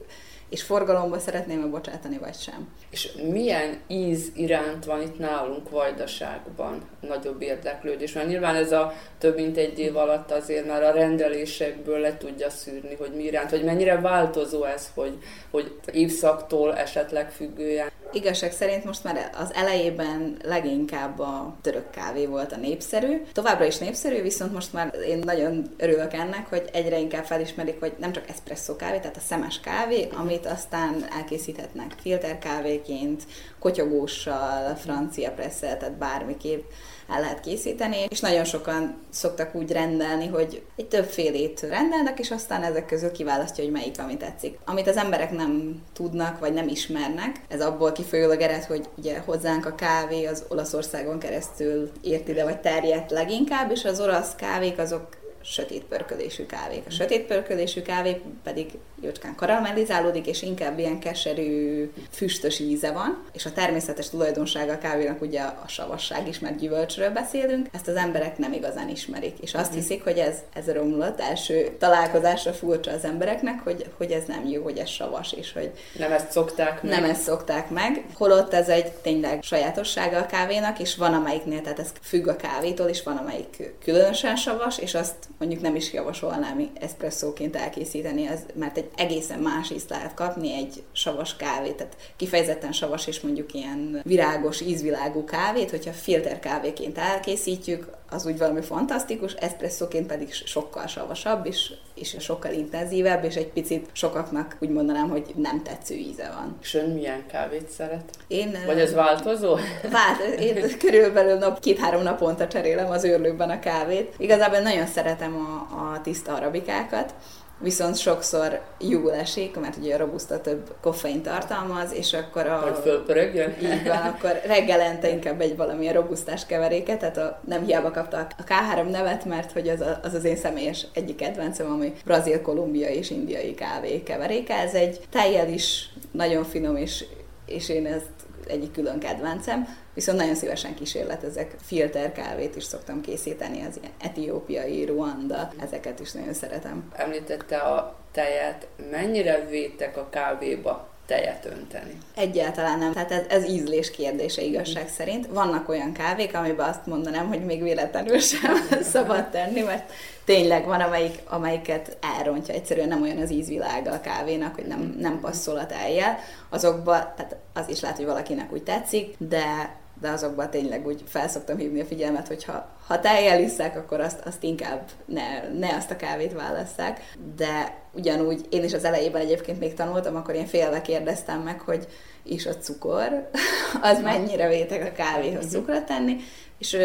és forgalomba szeretném-e bocsátani, vagy sem. És milyen íz iránt van itt nálunk Vajdaságban nagyobb érdeklődés? Mert nyilván ez a több mint egy év alatt azért már a rendelésekből le tudja szűrni, hogy mi iránt, hogy mennyire változó ez, hogy, hogy évszaktól esetleg függően. Igazság szerint most már az elejében leginkább a török kávé volt a népszerű. Továbbra is népszerű, viszont most már én nagyon örülök ennek, hogy egyre inkább felismerik, hogy nem csak espresso kávé, tehát a szemes kávé, amit aztán elkészíthetnek filterkávéként, kotyogóssal, francia presszel, tehát bármiképp el lehet készíteni, és nagyon sokan szoktak úgy rendelni, hogy egy többfélét rendelnek, és aztán ezek közül kiválasztja, hogy melyik, ami tetszik. Amit az emberek nem tudnak, vagy nem ismernek, ez abból kifolyólag ered, hogy ugye hozzánk a kávé az Olaszországon keresztül ért ide, vagy terjedt leginkább, és az olasz kávék azok sötét pörkölésű kávék. A sötét kávé pedig jócskán karamellizálódik, és inkább ilyen keserű, füstös íze van, és a természetes tulajdonsága a kávénak ugye a savasság is, mert gyümölcsről beszélünk, ezt az emberek nem igazán ismerik, és azt mhm. hiszik, hogy ez, ez romlott első találkozásra furcsa az embereknek, hogy, hogy ez nem jó, hogy ez savas, és hogy nem ezt szokták meg. Nem ezt szokták meg, holott ez egy tényleg sajátossága a kávénak, és van amelyiknél, tehát ez függ a kávétól, és van amelyik különösen savas, és azt mondjuk nem is javasolnám eszpresszóként elkészíteni, ez, mert egy egészen más ízt lehet kapni egy savas kávét, tehát kifejezetten savas és mondjuk ilyen virágos, ízvilágú kávét, hogyha filter kávéként elkészítjük, az úgy valami fantasztikus, eszpresszóként pedig sokkal savasabb, és, és sokkal intenzívebb, és egy picit sokaknak úgy mondanám, hogy nem tetsző íze van. És ön milyen kávét szeret? Én, Vagy ez változó? Vált, én (laughs) körülbelül nap, két-három naponta cserélem az őrlőkben a kávét. Igazából nagyon szeretem a, a tiszta arabikákat, viszont sokszor jól esik, mert ugye a robusta több koffein tartalmaz, és akkor a... Hogy fölpörögjön? Így van, akkor reggelente inkább egy valamilyen robusztás keveréket, tehát a, nem hiába kapta a K3 nevet, mert hogy az, a, az az én személyes egyik kedvencem, ami brazil, kolumbia és indiai kávé keveréke. Ez egy tejjel is nagyon finom, és, és én ezt egyik külön kedvencem, viszont nagyon szívesen kísérletezek. Filter kávét is szoktam készíteni, az ilyen etiópiai, Ruanda, ezeket is nagyon szeretem. Említette a tejet, mennyire vétek a kávéba tejet önteni? Egyáltalán nem. Tehát ez, ez ízlés kérdése igazság szerint. Vannak olyan kávék, amiben azt mondanám, hogy még véletlenül sem (laughs) szabad tenni, mert tényleg van, amelyik, amelyiket elrontja. Egyszerűen nem olyan az ízvilága a kávénak, hogy nem, nem passzol a tejjel. Azokba, tehát az is lehet, hogy valakinek úgy tetszik, de de azokban tényleg úgy felszoktam hívni a figyelmet, hogy ha, ha tejjel isszák, akkor azt, azt inkább ne, ne azt a kávét válasszák. De ugyanúgy én is az elejében egyébként még tanultam, akkor én félve kérdeztem meg, hogy is a cukor, (laughs) az mennyire vétek a kávéhoz mhm. cukrot tenni, és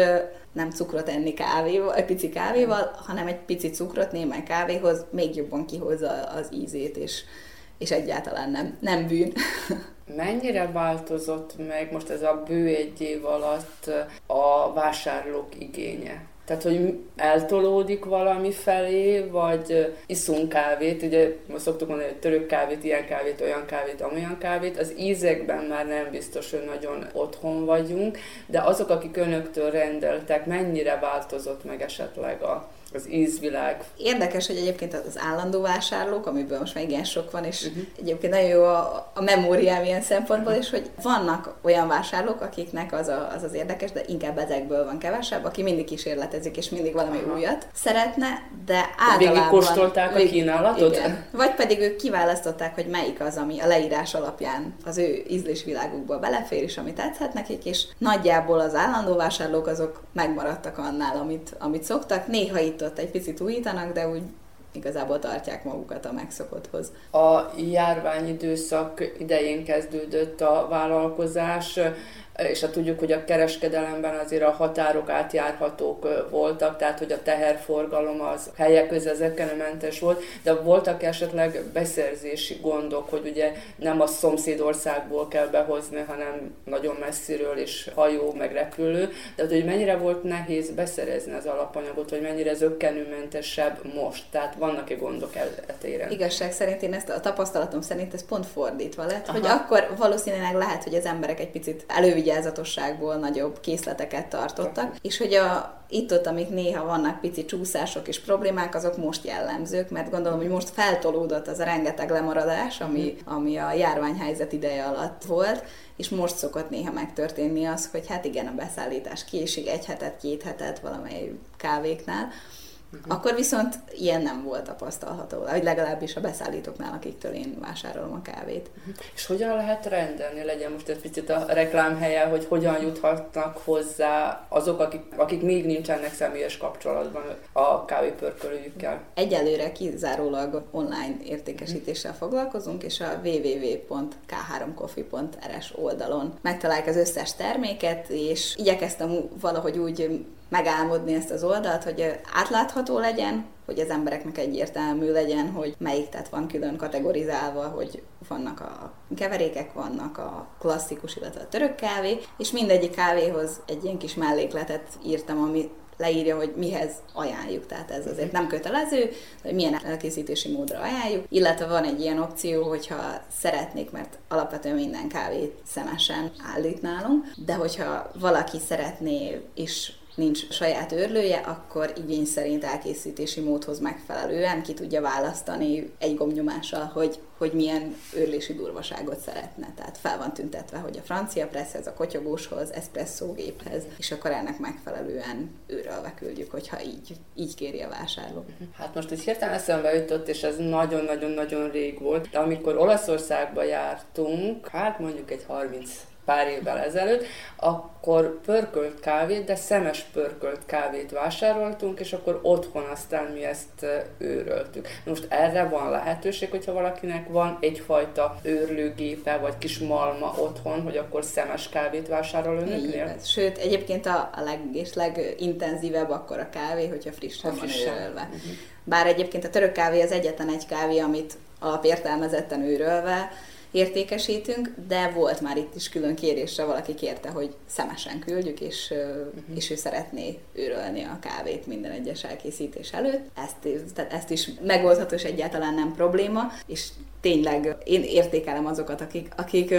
nem cukrot enni kávéval, egy pici kávéval, hanem egy pici cukrot némely kávéhoz még jobban kihozza az ízét, és, és egyáltalán nem, nem bűn. (laughs) Mennyire változott meg most ez a bő egy év alatt a vásárlók igénye? Tehát, hogy eltolódik valami felé, vagy iszunk kávét, ugye most szoktuk mondani, hogy török kávét, ilyen kávét, olyan kávét, amolyan kávét, az ízekben már nem biztos, hogy nagyon otthon vagyunk, de azok, akik önöktől rendeltek, mennyire változott meg esetleg a, az ízvilág. Érdekes, hogy egyébként az állandó vásárlók, amiből most már igen sok van, és uh-huh. egyébként nagyon jó a, a memóriám ilyen szempontból, és hogy vannak olyan vásárlók, akiknek az, a, az az érdekes, de inkább ezekből van kevesebb, aki mindig kísérletezik, és mindig valami uh-huh. újat szeretne, de általában... Végig kóstolták a kínálatot? Igen. Vagy pedig ők kiválasztották, hogy melyik az, ami a leírás alapján az ő ízlésvilágukba belefér, és ami tetszett nekik, és nagyjából az állandó vásárlók azok megmaradtak annál, amit, amit szoktak. Néha itt ott egy picit újítanak, de úgy igazából tartják magukat a megszokotthoz. A járványidőszak idején kezdődött a vállalkozás és hát tudjuk, hogy a kereskedelemben azért a határok átjárhatók voltak, tehát hogy a teherforgalom az helyek közül zökkenőmentes volt, de voltak esetleg beszerzési gondok, hogy ugye nem a szomszédországból kell behozni, hanem nagyon messziről, és hajó, meg repülő, de hogy mennyire volt nehéz beszerezni az alapanyagot, hogy mennyire zökkenőmentesebb most, tehát vannak-e gondok eltéren? Igazság szerint én ezt a tapasztalatom szerint ez pont fordítva lett, Aha. hogy akkor valószínűleg lehet, hogy az emberek egy picit elővigyáznak vigyázatosságból nagyobb készleteket tartottak, és hogy a itt-ott, amik néha vannak pici csúszások és problémák, azok most jellemzők, mert gondolom, hogy most feltolódott az a rengeteg lemaradás, ami, ami a járványhelyzet ideje alatt volt, és most szokott néha megtörténni az, hogy hát igen, a beszállítás késik egy hetet, két hetet valamely kávéknál, Uh-huh. Akkor viszont ilyen nem volt tapasztalható, vagy legalábbis a beszállítóknál, akiktől én vásárolom a kávét. Uh-huh. És hogyan lehet rendelni, legyen most egy picit a reklámhelye, hogy hogyan juthatnak hozzá azok, akik, akik még nincsenek személyes kapcsolatban a kávépörkölőjükkel? Egyelőre kizárólag online értékesítéssel uh-huh. foglalkozunk, és a www.k3coffee.rs oldalon megtalálják az összes terméket, és igyekeztem valahogy úgy megálmodni ezt az oldalt, hogy átlátható legyen, hogy az embereknek egyértelmű legyen, hogy melyik tehát van külön kategorizálva, hogy vannak a keverékek, vannak a klasszikus, illetve a török kávé, és mindegyik kávéhoz egy ilyen kis mellékletet írtam, ami leírja, hogy mihez ajánljuk, tehát ez azért nem kötelező, hogy milyen elkészítési módra ajánljuk, illetve van egy ilyen opció, hogyha szeretnék, mert alapvetően minden kávét szemesen állít nálunk, de hogyha valaki szeretné is nincs saját őrlője, akkor igény szerint elkészítési módhoz megfelelően ki tudja választani egy gomnyomással, hogy, hogy milyen őrlési durvaságot szeretne. Tehát fel van tüntetve, hogy a francia presszhez, a kotyogóshoz, eszpresszógéphez, és akkor ennek megfelelően őrölve küldjük, hogyha így, így kéri a vásárló. Hát most ez hirtelen eszembe jutott, és ez nagyon-nagyon-nagyon rég volt, de amikor Olaszországba jártunk, hát mondjuk egy 30 pár évvel ezelőtt, akkor pörkölt kávét, de szemes pörkölt kávét vásároltunk, és akkor otthon aztán mi ezt őröltük. Most erre van lehetőség, hogyha valakinek van egyfajta őrlőgépe, vagy kis malma otthon, hogy akkor szemes kávét vásárol önöknél? Sőt, egyébként a, a leg és legintenzívebb akkor a kávé, hogyha frissen ha van őrölve. Uh-huh. Bár egyébként a török kávé az egyetlen egy kávé, amit alapértelmezetten őrölve, értékesítünk, de volt már itt is külön kérésre, valaki kérte, hogy szemesen küldjük, és, uh-huh. és ő szeretné őrölni a kávét minden egyes elkészítés előtt. Ezt, tehát ezt is megoldható, és egyáltalán nem probléma, és tényleg én értékelem azokat, akik, akik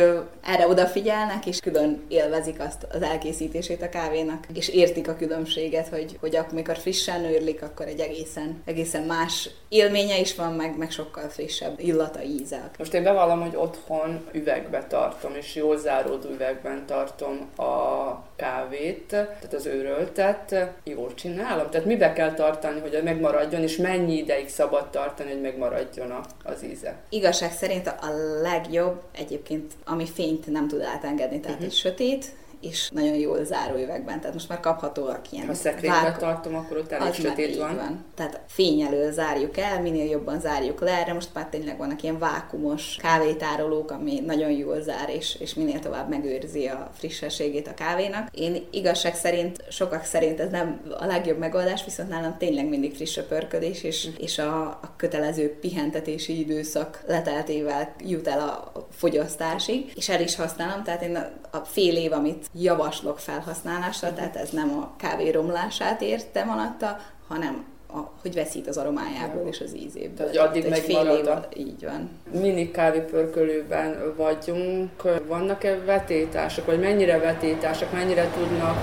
erre odafigyelnek, és külön élvezik azt az elkészítését a kávénak, és értik a különbséget, hogy, hogy amikor frissen őrlik, akkor egy egészen, egészen más élménye is van, meg, meg sokkal frissebb illata, íze. Most én bevallom, hogy otthon üvegbe tartom, és jól záródó üvegben tartom a kávét, tehát az őröltet, jól csinálom. Tehát mibe kell tartani, hogy megmaradjon, és mennyi ideig szabad tartani, hogy megmaradjon az íze? Igazság szerint a legjobb egyébként, ami fényt nem tud átengedni, tehát uh-huh. egy sötét, és nagyon jól záróüvegben. Tehát most már kaphatóak ilyen. Ha szekrényben vák... tartom, akkor elég sötét van. van. Tehát fény elől zárjuk el, minél jobban zárjuk le. Erre most már tényleg vannak ilyen vákumos kávétárolók, ami nagyon jól zár, és, és minél tovább megőrzi a frissességét a kávénak. Én igazság szerint, sokak szerint ez nem a legjobb megoldás, viszont nálam tényleg mindig friss a pörködés, és, és a, a kötelező pihentetési időszak leteltével jut el a fogyasztásig, és el is használom, tehát én a, a fél év, amit javaslok felhasználásra, tehát ez nem a kávé romlását értem alatta, hanem a, hogy veszít az aromájából és az ízéből. Tehát, hogy addig Tehát megmarad év, Így van. Mini kávépörkölőben vagyunk. Vannak-e vetétások, vagy mennyire vetétások, mennyire tudnak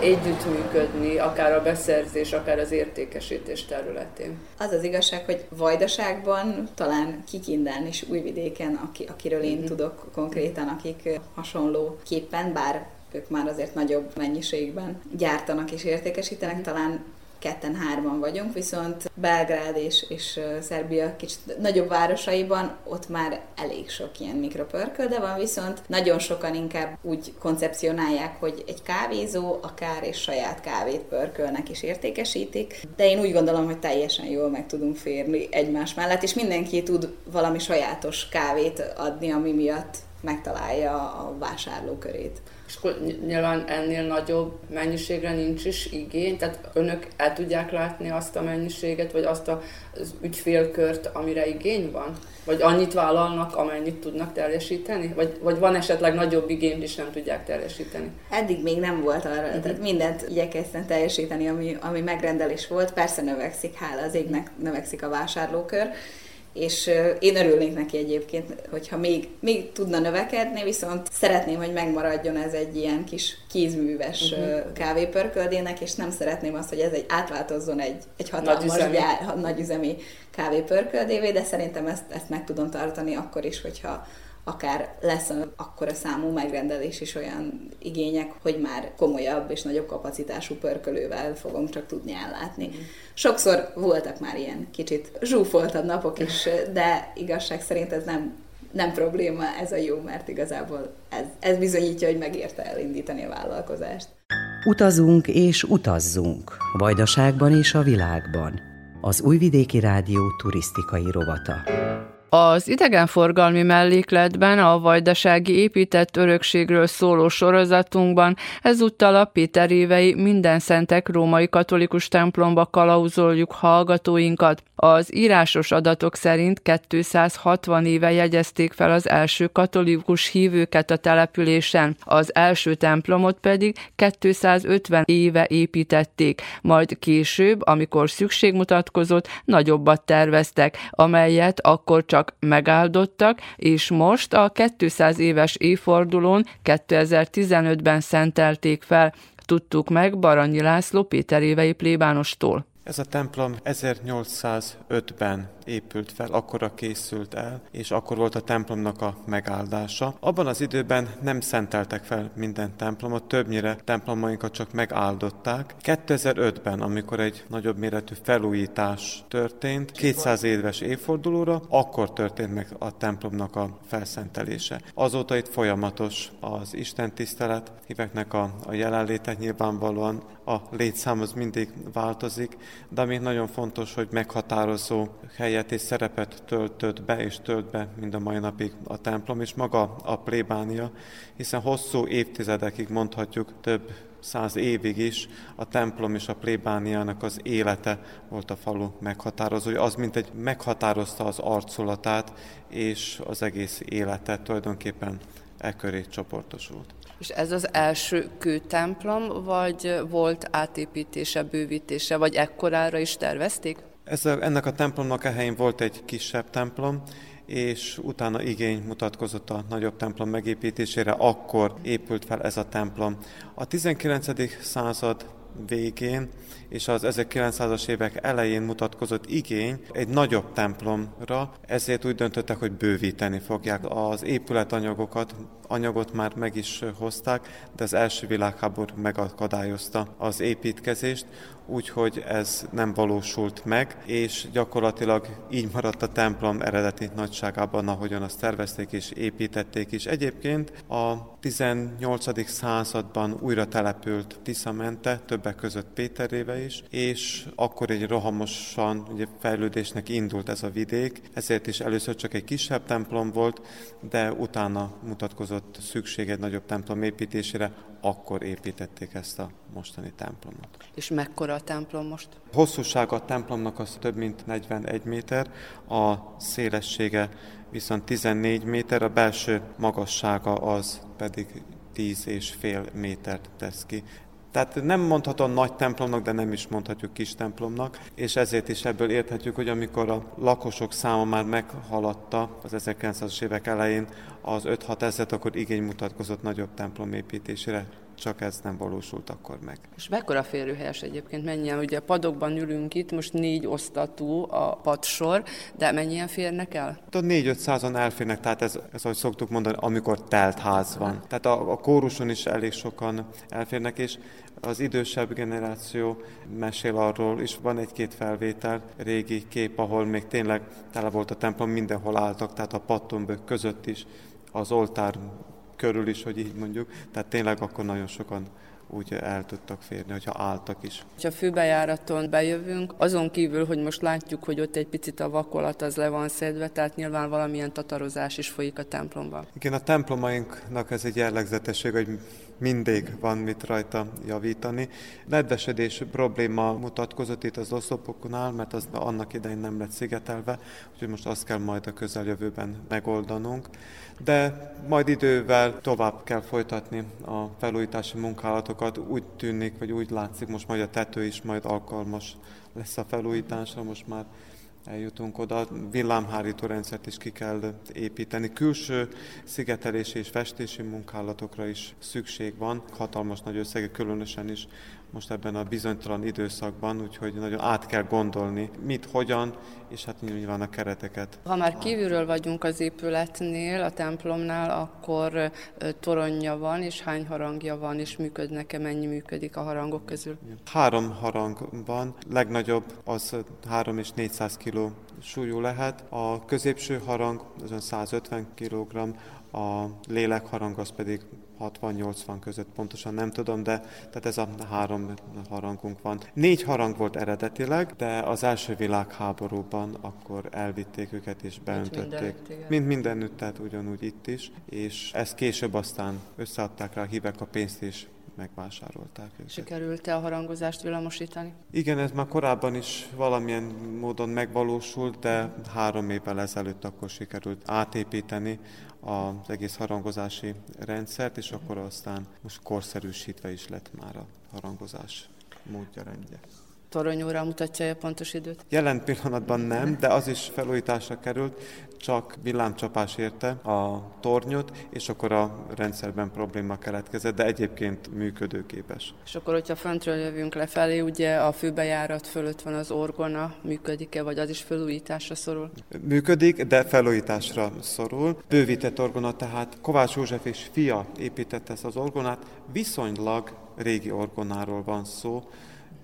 együttműködni, akár a beszerzés, akár az értékesítés területén? Az az igazság, hogy Vajdaságban, talán Kikinden és Újvidéken, aki, akiről én mm-hmm. tudok konkrétan, akik hasonló képpen, bár ők már azért nagyobb mennyiségben gyártanak és értékesítenek, talán ketten-hárman vagyunk, viszont Belgrád és, és Szerbia kicsit nagyobb városaiban ott már elég sok ilyen mikropörköl, de van viszont nagyon sokan inkább úgy koncepcionálják, hogy egy kávézó akár és saját kávét pörkölnek és értékesítik, de én úgy gondolom, hogy teljesen jól meg tudunk férni egymás mellett, és mindenki tud valami sajátos kávét adni, ami miatt megtalálja a vásárlókörét és akkor nyilván ennél nagyobb mennyiségre nincs is igény, tehát önök el tudják látni azt a mennyiséget, vagy azt az ügyfélkört, amire igény van? Vagy annyit vállalnak, amennyit tudnak teljesíteni? Vagy, vagy van esetleg nagyobb igény, és nem tudják teljesíteni? Eddig még nem volt arra, uh-huh. tehát mindent igyekeztem teljesíteni, ami, ami megrendelés volt. Persze növekszik, hála az égnek növekszik a vásárlókör, és én örülnék neki egyébként, hogyha még, még tudna növekedni, viszont szeretném, hogy megmaradjon ez egy ilyen kis kézműves uh-huh. kávépörköldének, és nem szeretném azt, hogy ez egy átváltozzon egy, egy hatalmas nagyüzemi, gyár, nagyüzemi kávépörköldévé, de szerintem ezt, ezt meg tudom tartani akkor is, hogyha akár lesz akkora számú megrendelés is olyan igények, hogy már komolyabb és nagyobb kapacitású pörkölővel fogom csak tudni ellátni. Mm. Sokszor voltak már ilyen kicsit zsúfoltabb napok is, de igazság szerint ez nem nem probléma, ez a jó, mert igazából ez, ez bizonyítja, hogy megérte elindítani a vállalkozást. Utazunk és utazzunk, Vajdaságban és a világban. Az Újvidéki Rádió turisztikai rovata. Az idegenforgalmi mellékletben a vajdasági épített örökségről szóló sorozatunkban ezúttal a Péterévei minden szentek római katolikus templomba kalauzoljuk hallgatóinkat. Az írásos adatok szerint 260 éve jegyezték fel az első katolikus hívőket a településen, az első templomot pedig 250 éve építették, majd később, amikor szükség mutatkozott, nagyobbat terveztek, amelyet akkor csak csak megáldottak, és most a 200 éves évfordulón 2015-ben szentelték fel, tudtuk meg Baranyi László Péterévei plébánostól. Ez a templom 1805-ben épült fel, akkora készült el, és akkor volt a templomnak a megáldása. Abban az időben nem szenteltek fel minden templomot, többnyire templomainkat csak megáldották. 2005-ben, amikor egy nagyobb méretű felújítás történt, 200 éves évfordulóra, akkor történt meg a templomnak a felszentelése. Azóta itt folyamatos az Isten tisztelet, híveknek a, a jelenléte nyilvánvalóan a létszám az mindig változik, de ami nagyon fontos, hogy meghatározó helyet és szerepet töltött be és tölt be mind a mai napig a templom, és maga a plébánia, hiszen hosszú évtizedekig mondhatjuk több száz évig is a templom és a plébániának az élete volt a falu meghatározója. Az, mint egy meghatározta az arculatát és az egész életet tulajdonképpen e köré csoportosult. És ez az első kőtemplom, vagy volt átépítése, bővítése, vagy ekkorára is tervezték? Ez ennek a templomnak a helyén volt egy kisebb templom, és utána igény mutatkozott a nagyobb templom megépítésére, akkor épült fel ez a templom. A 19. század végén és az 1900-as évek elején mutatkozott igény egy nagyobb templomra, ezért úgy döntöttek, hogy bővíteni fogják. Az épületanyagokat, anyagot már meg is hozták, de az első világháború megakadályozta az építkezést, úgyhogy ez nem valósult meg, és gyakorlatilag így maradt a templom eredeti nagyságában, ahogyan azt tervezték és építették is. Egyébként a 18. században újra települt Tiszamente, többek között Péterébe is, és akkor egy rohamosan ugye, fejlődésnek indult ez a vidék, ezért is először csak egy kisebb templom volt, de utána mutatkozott szükség egy nagyobb templom építésére, akkor építették ezt a mostani templomot. És mekkora a templom most? Hosszúsága a templomnak az több mint 41 méter, a szélessége viszont 14 méter, a belső magassága az pedig 10 és fél métert tesz ki. Tehát nem mondhatom nagy templomnak, de nem is mondhatjuk kis templomnak, és ezért is ebből érthetjük, hogy amikor a lakosok száma már meghaladta az 1900-as évek elején az 5-6 ezeret, akkor igény mutatkozott nagyobb templom építésére csak ez nem valósult akkor meg. És mekkora férőhelyes egyébként, mennyien? Ugye padokban ülünk itt, most négy osztatú a padsor, de mennyien férnek el? Hát a négy 500 elférnek, tehát ez, ez, ahogy szoktuk mondani, amikor telt ház van. Tehát a, a kóruson is elég sokan elférnek, és az idősebb generáció mesél arról, és van egy-két felvétel, régi kép, ahol még tényleg tele volt a templom, mindenhol álltak, tehát a pattombök között is, az oltár körül is, hogy így mondjuk. Tehát tényleg akkor nagyon sokan úgy el tudtak férni, hogyha álltak is. Ha főbejáraton bejövünk, azon kívül, hogy most látjuk, hogy ott egy picit a vakolat az le van szedve, tehát nyilván valamilyen tatarozás is folyik a templomban. Igen, a templomainknak ez egy jellegzetesség, hogy mindig van mit rajta javítani. Nedvesedés probléma mutatkozott itt az oszlopoknál, mert az annak idején nem lett szigetelve, úgyhogy most azt kell majd a közeljövőben megoldanunk. De majd idővel tovább kell folytatni a felújítási munkálatokat. Úgy tűnik, vagy úgy látszik, most majd a tető is majd alkalmas lesz a felújításra, most már eljutunk oda. Villámhárító rendszert is ki kell építeni. Külső szigetelési és festési munkálatokra is szükség van. Hatalmas nagy összege, különösen is most ebben a bizonytalan időszakban, úgyhogy nagyon át kell gondolni, mit, hogyan, és hát nyilván a kereteket. Ha már kívülről vagyunk az épületnél, a templomnál, akkor toronja van, és hány harangja van, és működnek-e, mennyi működik a harangok közül? Három harang van, legnagyobb az 3 és 400 kg súlyú lehet, a középső harang az 150 kg, a lélekharang az pedig 60-80 között pontosan nem tudom, de tehát ez a három harangunk van. Négy harang volt eredetileg, de az első világháborúban akkor elvitték őket és beöntötték. Mint mindenütt, tehát ugyanúgy itt is, és ezt később aztán összeadták rá a hívek a pénzt és megvásárolták őket. Sikerült-e a harangozást villamosítani? Igen, ez már korábban is valamilyen módon megvalósult, de három évvel ezelőtt akkor sikerült átépíteni az egész harangozási rendszert, és akkor aztán most korszerűsítve is lett már a harangozás módja rendje. Toronyóra mutatja a pontos időt? Jelen pillanatban nem, de az is felújításra került, csak villámcsapás érte a tornyot, és akkor a rendszerben probléma keletkezett, de egyébként működőképes. És akkor, hogyha föntről jövünk lefelé, ugye a főbejárat fölött van az orgona, működik-e, vagy az is felújításra szorul? Működik, de felújításra szorul. Bővített orgona, tehát Kovács József és fia építette ezt az orgonát, viszonylag régi orgonáról van szó,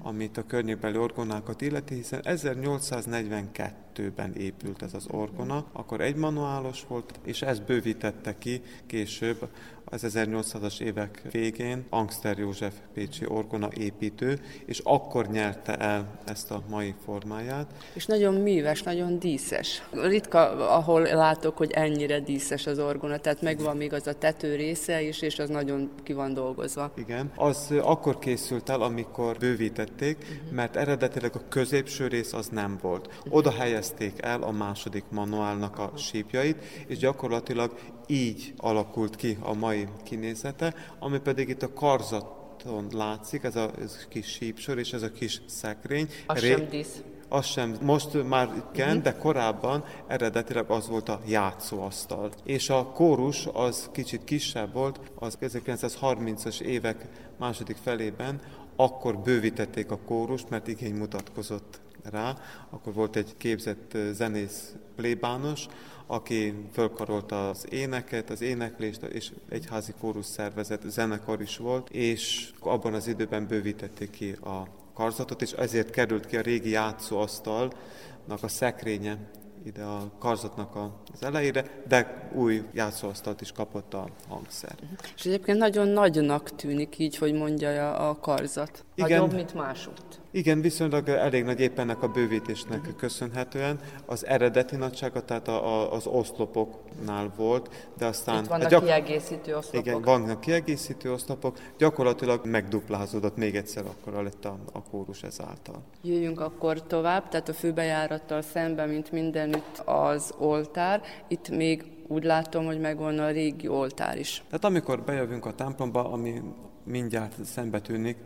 amit a környékbeli orgonákat illeti, hiszen 1842 2-ben épült ez az orgona, akkor egy manuálos volt, és ezt bővítette ki később az 1800-as évek végén Angster József Pécsi orgona építő, és akkor nyerte el ezt a mai formáját. És nagyon műves, nagyon díszes. Ritka, ahol látok, hogy ennyire díszes az orgona, tehát megvan még az a tető része is, és az nagyon ki van dolgozva. Igen, az akkor készült el, amikor bővítették, mert eredetileg a középső rész az nem volt. Oda helyezték el a második manuálnak a sípjait, és gyakorlatilag így alakult ki a mai kinézete, ami pedig itt a karzaton látszik, ez a, ez kis sípsor és ez a kis szekrény. Az Ré... sem dísz. Az sem, most már igen, uh-huh. de korábban eredetileg az volt a játszóasztal. És a kórus az kicsit kisebb volt, az 1930-as évek második felében, akkor bővítették a kórust, mert igény mutatkozott rá. Akkor volt egy képzett zenész plébános, aki fölkarolta az éneket, az éneklést, és egy házi kórus szervezet, zenekar is volt, és abban az időben bővítették ki a karzatot, és ezért került ki a régi játszóasztalnak a szekrénye ide a karzatnak az elejére, de új játszóasztalt is kapott a hangszer. És egyébként nagyon nagynak tűnik így, hogy mondja a karzat. Igen. Nagyobb, mint másút. Igen, viszonylag elég nagy éppen ennek a bővítésnek uh-huh. köszönhetően. Az eredeti nagysága, tehát a, a, az oszlopoknál volt, de aztán... Itt vannak gyak... kiegészítő oszlopok. Igen, vannak kiegészítő oszlopok. Gyakorlatilag megduplázódott még egyszer akkor lett a, a kórus ezáltal. Jöjjünk akkor tovább, tehát a főbejárattal szemben, mint mindenütt az oltár. Itt még úgy látom, hogy megvan a régi oltár is. Tehát amikor bejövünk a templomba, ami mindjárt szembe tűnik,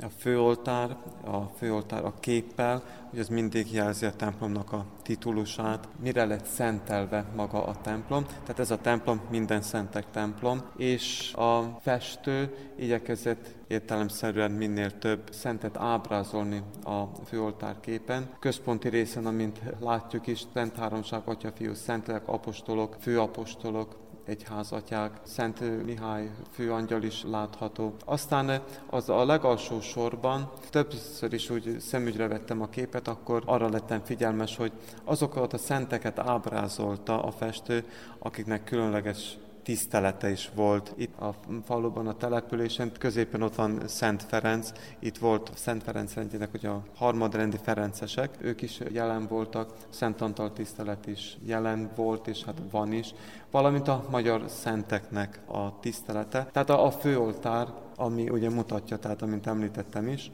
a főoltár, a főoltár a képpel, hogy ez mindig jelzi a templomnak a titulusát, mire lett szentelve maga a templom. Tehát ez a templom minden szentek templom, és a festő igyekezett értelemszerűen minél több szentet ábrázolni a főoltár képen. Központi részen, amint látjuk is, Szent Háromság, Atya, Fiú, Szentelek, Apostolok, Főapostolok, egyházatyák, Szent Mihály főangyal is látható. Aztán az a legalsó sorban többször is úgy szemügyre vettem a képet, akkor arra lettem figyelmes, hogy azokat a szenteket ábrázolta a festő, akiknek különleges tisztelete is volt. Itt a faluban, a településen, középen ott van Szent Ferenc, itt volt Szent Ferenc rendjének, hogy a harmadrendi ferencesek, ők is jelen voltak, Szent Antal tisztelet is jelen volt, és hát van is, valamint a magyar szenteknek a tisztelete. Tehát a, a főoltár, ami ugye mutatja, tehát amint említettem is,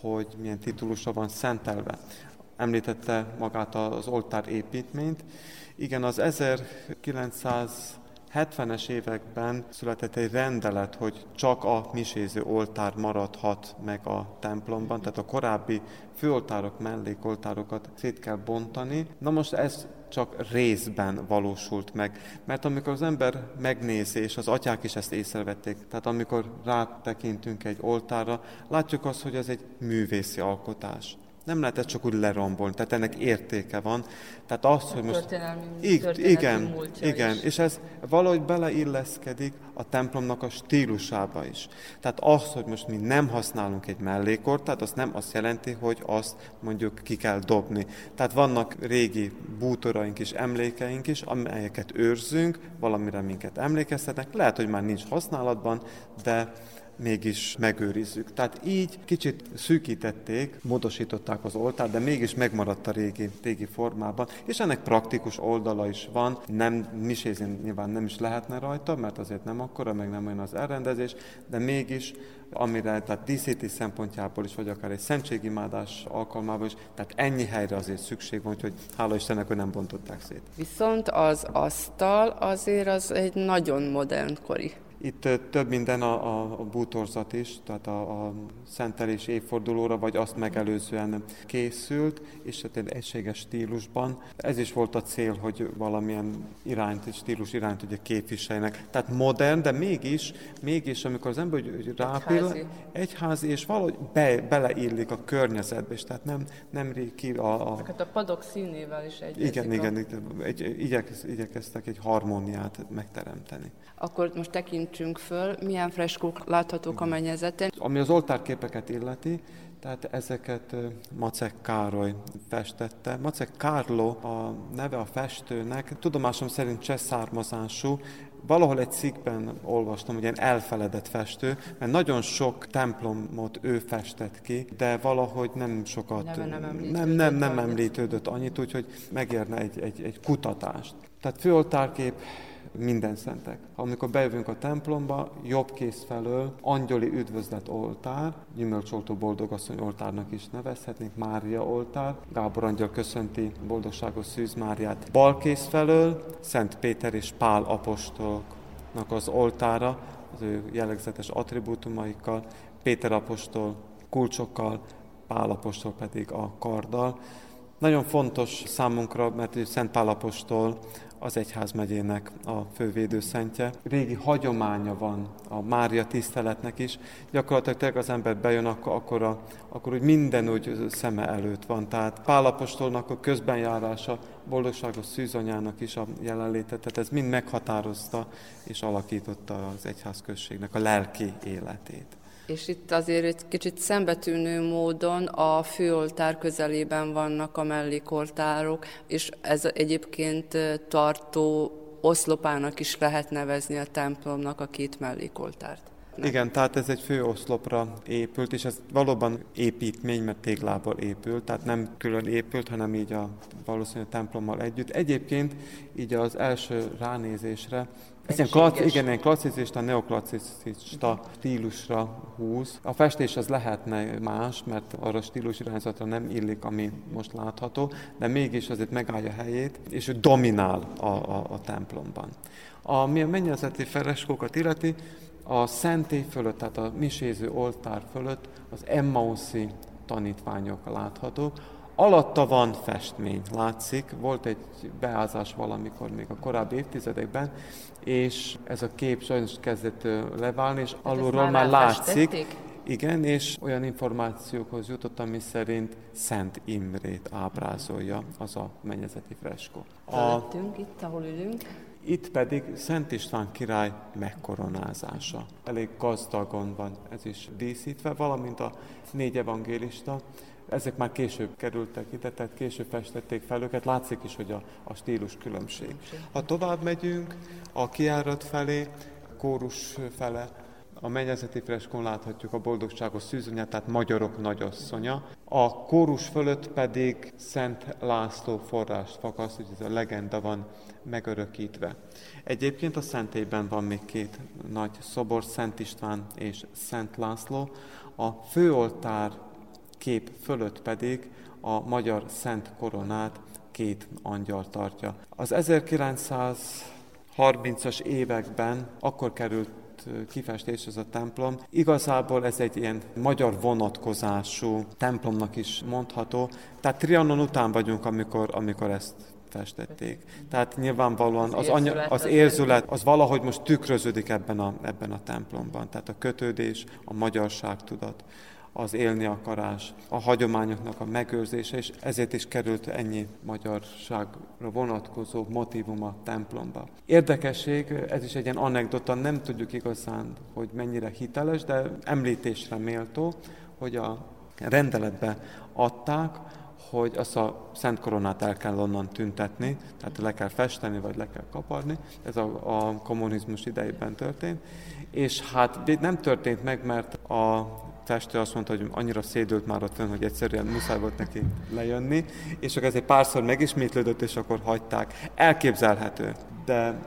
hogy milyen titulusa van szentelve. Említette magát az oltár építményt. Igen, az 1900 70-es években született egy rendelet, hogy csak a miséző oltár maradhat meg a templomban, tehát a korábbi főoltárok, mellékoltárokat szét kell bontani. Na most ez csak részben valósult meg. Mert amikor az ember megnézi, és az atyák is ezt észrevették, tehát amikor rátekintünk egy oltára, látjuk azt, hogy ez egy művészi alkotás. Nem lehet ezt csak úgy lerombolni, tehát ennek értéke van. Tehát az, hogy most... Igen, igen, igen, és ez valahogy beleilleszkedik a templomnak a stílusába is. Tehát az, hogy most mi nem használunk egy mellékort, tehát az nem azt jelenti, hogy azt mondjuk ki kell dobni. Tehát vannak régi bútoraink és emlékeink is, amelyeket őrzünk, valamire minket emlékeztetnek. Lehet, hogy már nincs használatban, de mégis megőrizzük. Tehát így kicsit szűkítették, módosították az oltárt, de mégis megmaradt a régi, régi formában, és ennek praktikus oldala is van, nem misézni nyilván nem is lehetne rajta, mert azért nem akkora, meg nem olyan az elrendezés, de mégis amire, tehát díszítés szempontjából is, vagy akár egy szentségimádás alkalmával is, tehát ennyi helyre azért szükség van, hogy hála Istennek, hogy nem bontották szét. Viszont az asztal azért az egy nagyon modern kori itt több minden a, a, a bútorzat is, tehát a, a szentelés évfordulóra, vagy azt megelőzően készült, és hát egy egységes stílusban. Ez is volt a cél, hogy valamilyen irányt, stílus irányt ugye képviseljenek. Tehát modern, de mégis, mégis amikor az ember hogy rápill, egyházi. egyházi, és valahogy be, beleillik a környezetbe, és tehát nem, nem ki a... a... Hát a padok színével is egy. Igen, igen, igen egy, igyekez, igyekeztek egy harmóniát megteremteni. Akkor most tekintsünk föl, milyen freskók láthatók a mennyezeten. Ami az oltárképeket illeti, tehát ezeket Macek Károly festette. Macek Kárló a neve a festőnek, tudomásom szerint cseh származású, valahol egy cikkben olvastam, hogy ilyen elfeledett festő, mert nagyon sok templomot ő festett ki, de valahogy nem sokat, nem, nem, említődött, nem, nem, nem említődött annyit, úgyhogy megérne egy, egy, egy kutatást. Tehát főoltárkép, minden szentek. Amikor bejövünk a templomba, jobb kész felől angyali üdvözlet oltár, gyümölcsoltó boldogasszony oltárnak is nevezhetnénk, Mária oltár, Gábor angyal köszönti boldogságos Szűz Máriát. Bal kész felől Szent Péter és Pál apostoloknak az oltára, az ő jellegzetes attribútumaikkal, Péter apostol kulcsokkal, Pál apostol pedig a karddal. Nagyon fontos számunkra, mert Szent Pál apostol az egyházmegyének a fővédőszentje. Régi hagyománya van a Mária tiszteletnek is. Gyakorlatilag az ember bejön, akkor, akkor, a, akkor úgy minden úgy szeme előtt van. Tehát Pálapostolnak a közbenjárása, boldogságos szűzanyának is a jelenléte, tehát ez mind meghatározta és alakította az egyházközségnek a lelki életét. És itt azért egy kicsit szembetűnő módon a főoltár közelében vannak a mellékoltárok, és ez egyébként tartó oszlopának is lehet nevezni a templomnak a két mellékoltárt. Nem. Igen, tehát ez egy fő oszlopra épült, és ez valóban építmény, mert téglából épült, tehát nem külön épült, hanem így a valószínűleg a templommal együtt. Egyébként így az első ránézésre ez ilyen klassz, igen, ilyen klasszicista, neoklasszicista stílusra húz. A festés az lehetne más, mert arra a stílus irányzatra nem illik, ami most látható, de mégis azért megállja helyét, és ő dominál a, a, a templomban. Ami a mennyezeti freskókat illeti, a szentély fölött, tehát a miséző oltár fölött az Emmauszi tanítványok láthatók, Alatta van festmény, látszik, volt egy beázás valamikor még a korábbi évtizedekben, és ez a kép sajnos kezdett leválni, és hát alulról már látszik. Festették? Igen, és olyan információkhoz jutottam, ami szerint Szent Imrét ábrázolja az a mennyezeti freskó. A... itt, ahol ülünk. Itt pedig Szent István király megkoronázása. Elég gazdagon van ez is díszítve, valamint a négy evangélista ezek már később kerültek ide, tehát később festették fel őket, látszik is, hogy a, a stílus különbség. Ha tovább megyünk a kiárat felé, kórus fele, a mennyezeti freskon láthatjuk a boldogságos szűzonyát, tehát magyarok nagyasszonya. A kórus fölött pedig Szent László forrást fakaszt, hogy ez a legenda van megörökítve. Egyébként a szentélyben van még két nagy szobor, Szent István és Szent László. A főoltár kép fölött pedig a magyar Szent Koronát két angyal tartja. Az 1930-as években akkor került kifestés ez a templom. Igazából ez egy ilyen magyar vonatkozású templomnak is mondható. Tehát Trianon után vagyunk, amikor, amikor ezt festették. Tehát nyilvánvalóan az, az, anya, az érzület, az valahogy most tükröződik ebben a, ebben a templomban. Tehát a kötődés, a magyarság tudat az élni akarás, a hagyományoknak a megőrzése, és ezért is került ennyi magyarságra vonatkozó motivum a templomba. Érdekesség, ez is egy ilyen anekdota, nem tudjuk igazán, hogy mennyire hiteles, de említésre méltó, hogy a rendeletbe adták, hogy azt a Szent Koronát el kell onnan tüntetni, tehát le kell festeni, vagy le kell kaparni. Ez a, a kommunizmus idejében történt. És hát nem történt meg, mert a festő azt mondta, hogy annyira szédült már ott fönn, hogy egyszerűen muszáj volt neki lejönni, és csak ez egy párszor megismétlődött, és akkor hagyták. Elképzelhető, de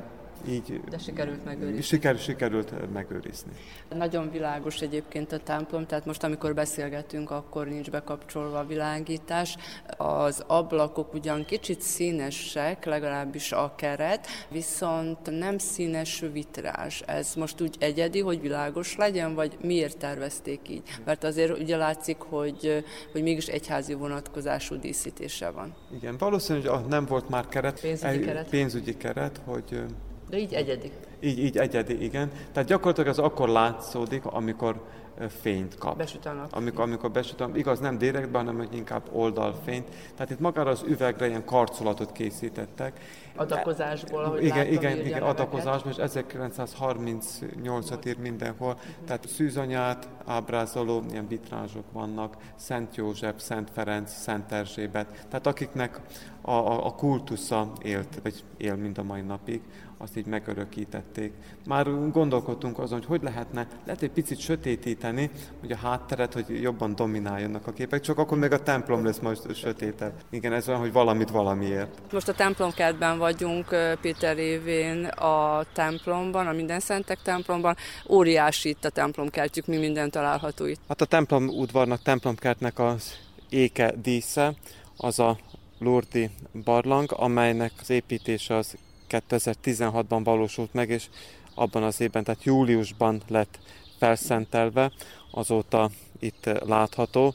így De sikerült megőrizni. Siker, sikerült megőrizni. Nagyon világos egyébként a templom, tehát most amikor beszélgetünk, akkor nincs bekapcsolva a világítás. Az ablakok ugyan kicsit színesek, legalábbis a keret, viszont nem színes vitrás. Ez most úgy egyedi, hogy világos legyen, vagy miért tervezték így? Mert azért ugye látszik, hogy, hogy mégis egyházi vonatkozású díszítése van. Igen, valószínűleg nem volt már keret, pénzügyi keret, pénzügyi keret hogy de így egyedi. Így, így egyedi, igen. Tehát gyakorlatilag ez akkor látszódik, amikor fényt kap. Besüt a. Amikor, amikor besüt, igaz, nem direktben, hanem hogy inkább oldalfényt. Tehát itt magára az üvegre ilyen karcolatot készítettek. Adakozásból, ahogy Igen, láttam, igen, igen, adakozásból, és 1938-at ír mindenhol. Tehát szűzanyát ábrázoló ilyen vitrázsok vannak, Szent József, Szent Ferenc, Szent Erzsébet. Tehát akiknek a, a, a kultusza élt, vagy él mind a mai napig, azt így megörökítették. Már gondolkodtunk azon, hogy hogy lehetne, lehet egy picit sötétíteni, hogy a hátteret, hogy jobban domináljanak a képek, csak akkor még a templom lesz most sötétebb. Igen, ez olyan, hogy valamit valamiért. Most a templomkertben vagyunk Péter révén a templomban, a Minden Szentek templomban. Óriási itt a templomkertjük, mi minden található itt. Hát a templom udvarnak, templomkertnek az éke dísze, az a Lourdi barlang, amelynek az építése az 2016-ban valósult meg, és abban az évben, tehát júliusban lett felszentelve, azóta itt látható.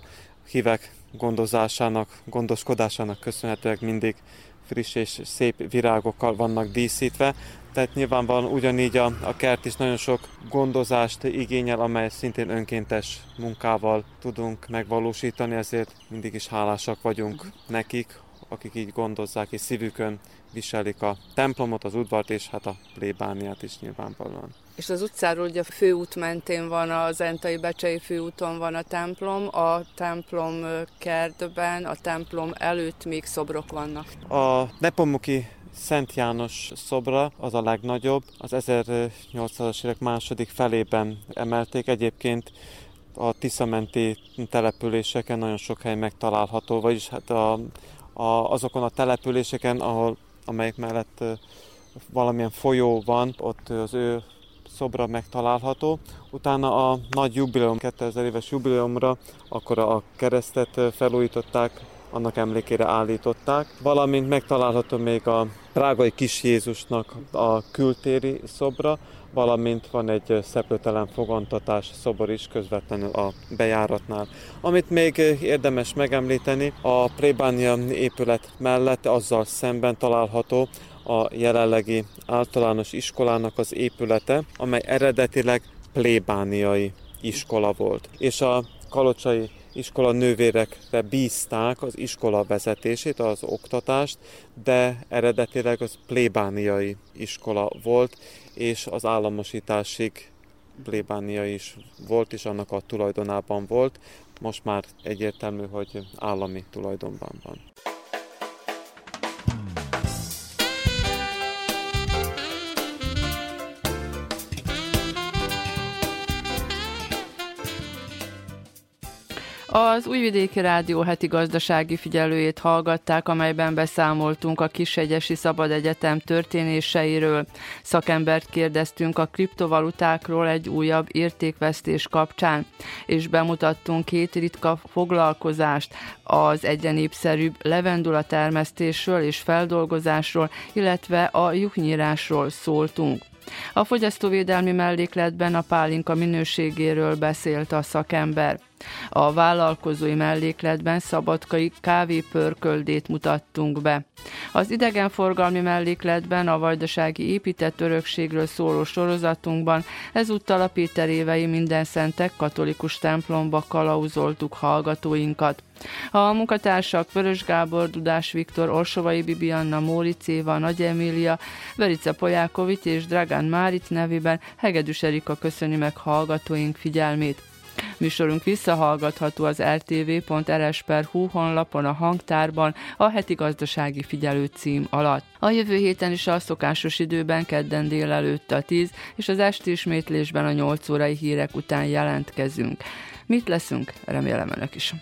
Hívek gondozásának, gondoskodásának köszönhetően mindig friss és szép virágokkal vannak díszítve, tehát nyilvánvalóan ugyanígy a, a kert is nagyon sok gondozást igényel, amely szintén önkéntes munkával tudunk megvalósítani, ezért mindig is hálásak vagyunk nekik, akik így gondozzák és szívükön viselik a templomot, az udvart és hát a plébániát is nyilvánvalóan. És az utcáról ugye a főút mentén van, a Zentai Becsei főúton van a templom, a templom kertben, a templom előtt még szobrok vannak. A Nepomuki Szent János szobra az a legnagyobb, az 1800-as évek második felében emelték. Egyébként a Tiszamenti településeken nagyon sok hely megtalálható, vagyis hát a, a, azokon a településeken, ahol, amelyek mellett valamilyen folyó van, ott az ő szobra megtalálható. Utána a nagy jubileum, 2000 éves jubileumra, akkor a keresztet felújították, annak emlékére állították. Valamint megtalálható még a Prágai Kis Jézusnak a kültéri szobra, valamint van egy szeplőtelen fogantatás szobor is közvetlenül a bejáratnál. Amit még érdemes megemlíteni, a plébánia épület mellett azzal szemben található a jelenlegi általános iskolának az épülete, amely eredetileg plébániai iskola volt. És a kalocsai iskola nővérekre bízták az iskola vezetését, az oktatást, de eredetileg az plébániai iskola volt, és az államosításig plébánia is volt, és annak a tulajdonában volt. Most már egyértelmű, hogy állami tulajdonban van. Az Újvidéki Rádió heti gazdasági figyelőjét hallgatták, amelyben beszámoltunk a Kisegyesi Szabad Egyetem történéseiről. Szakembert kérdeztünk a kriptovalutákról egy újabb értékvesztés kapcsán, és bemutattunk két ritka foglalkozást, az egyre népszerűbb levendula termesztésről és feldolgozásról, illetve a juhnyírásról szóltunk. A fogyasztóvédelmi mellékletben a pálinka minőségéről beszélt a szakember. A vállalkozói mellékletben szabadkai kávépörköldét mutattunk be. Az idegenforgalmi mellékletben a vajdasági épített örökségről szóló sorozatunkban ezúttal a Péter évei minden szentek katolikus templomba kalauzoltuk hallgatóinkat. A munkatársak Vörös Gábor, Dudás Viktor, Orsovai Bibianna, Móricz Éva, Nagy Emília, Verica Polyákovics és Dragán Márit nevében Hegedűs Erika köszöni meg hallgatóink figyelmét. Műsorunk visszahallgatható az rtv.rs.hu honlapon a hangtárban a heti gazdasági figyelő cím alatt. A jövő héten is a szokásos időben kedden délelőtt a 10 és az esti ismétlésben a 8 órai hírek után jelentkezünk. Mit leszünk? Remélem önök is.